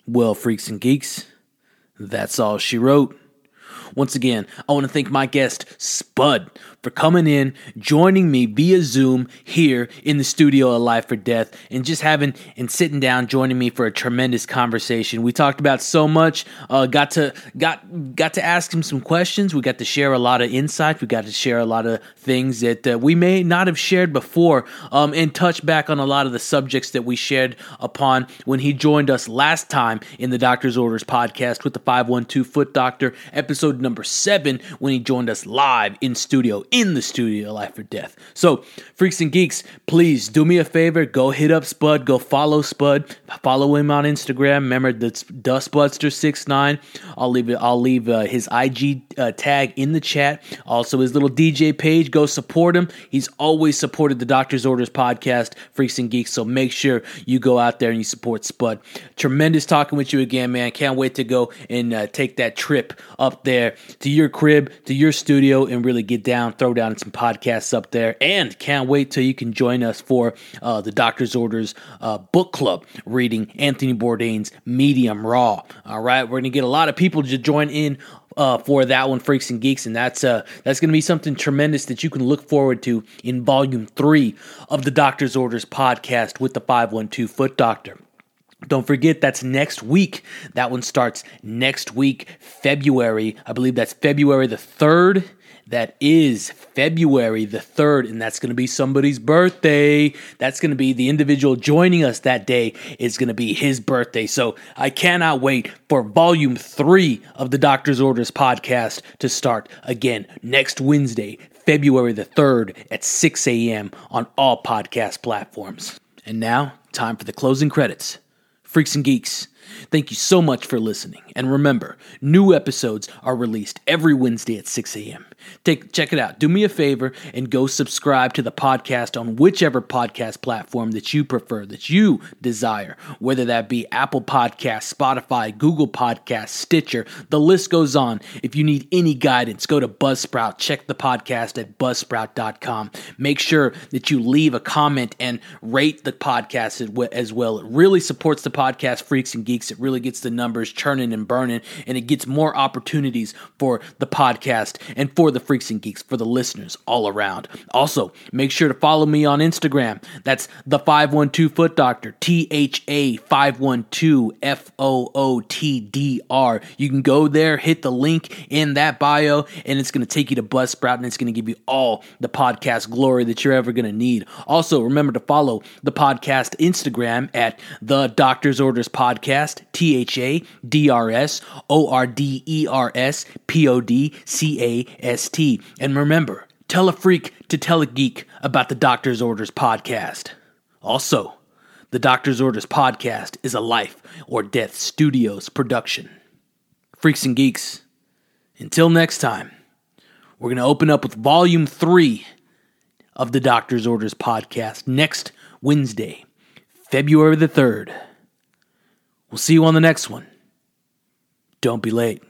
Well, freaks and geeks, that's all she wrote. Once again, I want to thank my guest, Spud, for coming in, joining me via Zoom here in the studio of Life or Death, and just having and sitting down, joining me for a tremendous conversation. We talked about so much. Uh, got to got got to ask him some questions. We got to share a lot of insight. We got to share a lot of things that uh, we may not have shared before, um, and touch back on a lot of the subjects that we shared upon when he joined us last time in the Doctor's Orders podcast with the 512 Foot Doctor, episode number seven, when he joined us live in studio, in the studio, Life or Death. So, freaks and geeks, please do me a favor, go hit up Spud, go follow Spud, follow him on Instagram. Remember that's DaSpudster69. I'll leave it. I'll leave uh, his IG uh, tag in the chat. Also, his little DJ page. Go support him. He's always supported the Doctor's Orders podcast, Freaks and Geeks. So make sure you go out there and you support Spud. Tremendous talking with you again, man. Can't wait to go and uh, take that trip up there to your crib, to your studio, and really get down, throw down some podcasts up there. And can't wait till you can join us for uh, the Doctor's Orders uh, book club reading Anthony Bourdain's Medium Raw. All right, we're gonna get a lot of people to join in uh, for that one, Freaks and Geeks, and that's uh, that's going to be something tremendous that you can look forward to in Volume Three of the Doctor's Orders podcast with the Five One Two Foot Doctor. Don't forget that's next week. That one starts next week, February. I believe that's February the third. That is February the 3rd, and that's going to be somebody's birthday. That's going to be the individual joining us that day, is going to be his birthday. So I cannot wait for volume three of the Doctor's Orders podcast to start again next Wednesday, February the 3rd at 6 a.m. on all podcast platforms. And now, time for the closing credits. Freaks and Geeks, thank you so much for listening. And remember, new episodes are released every Wednesday at 6 a.m. Take check it out. Do me a favor and go subscribe to the podcast on whichever podcast platform that you prefer, that you desire, whether that be Apple Podcasts, Spotify, Google Podcasts, Stitcher. The list goes on. If you need any guidance, go to Buzzsprout. Check the podcast at buzzsprout.com. Make sure that you leave a comment and rate the podcast as well. It really supports the podcast, Freaks and Geeks. It really gets the numbers churning and burning, and it gets more opportunities for the podcast and for the Freaks and Geeks, for the listeners all around. Also, make sure to follow me on Instagram. That's the 512 Foot Doctor, T H A 512 F O O T D R. You can go there, hit the link in that bio, and it's going to take you to Buzzsprout and it's going to give you all the podcast glory that you're ever going to need. Also, remember to follow the podcast Instagram at the Doctor's Orders Podcast, T H A D R S O R D E R S P O D C A S And remember, tell a freak to tell a geek about the Doctor's Orders Podcast. Also, the Doctor's Orders podcast is a Life or Death Studios production. Freaks and Geeks, until next time, we're going to open up with Volume 3 of the Doctor's Orders podcast next Wednesday, February the 3rd. We'll see you on the next one. Don't be late.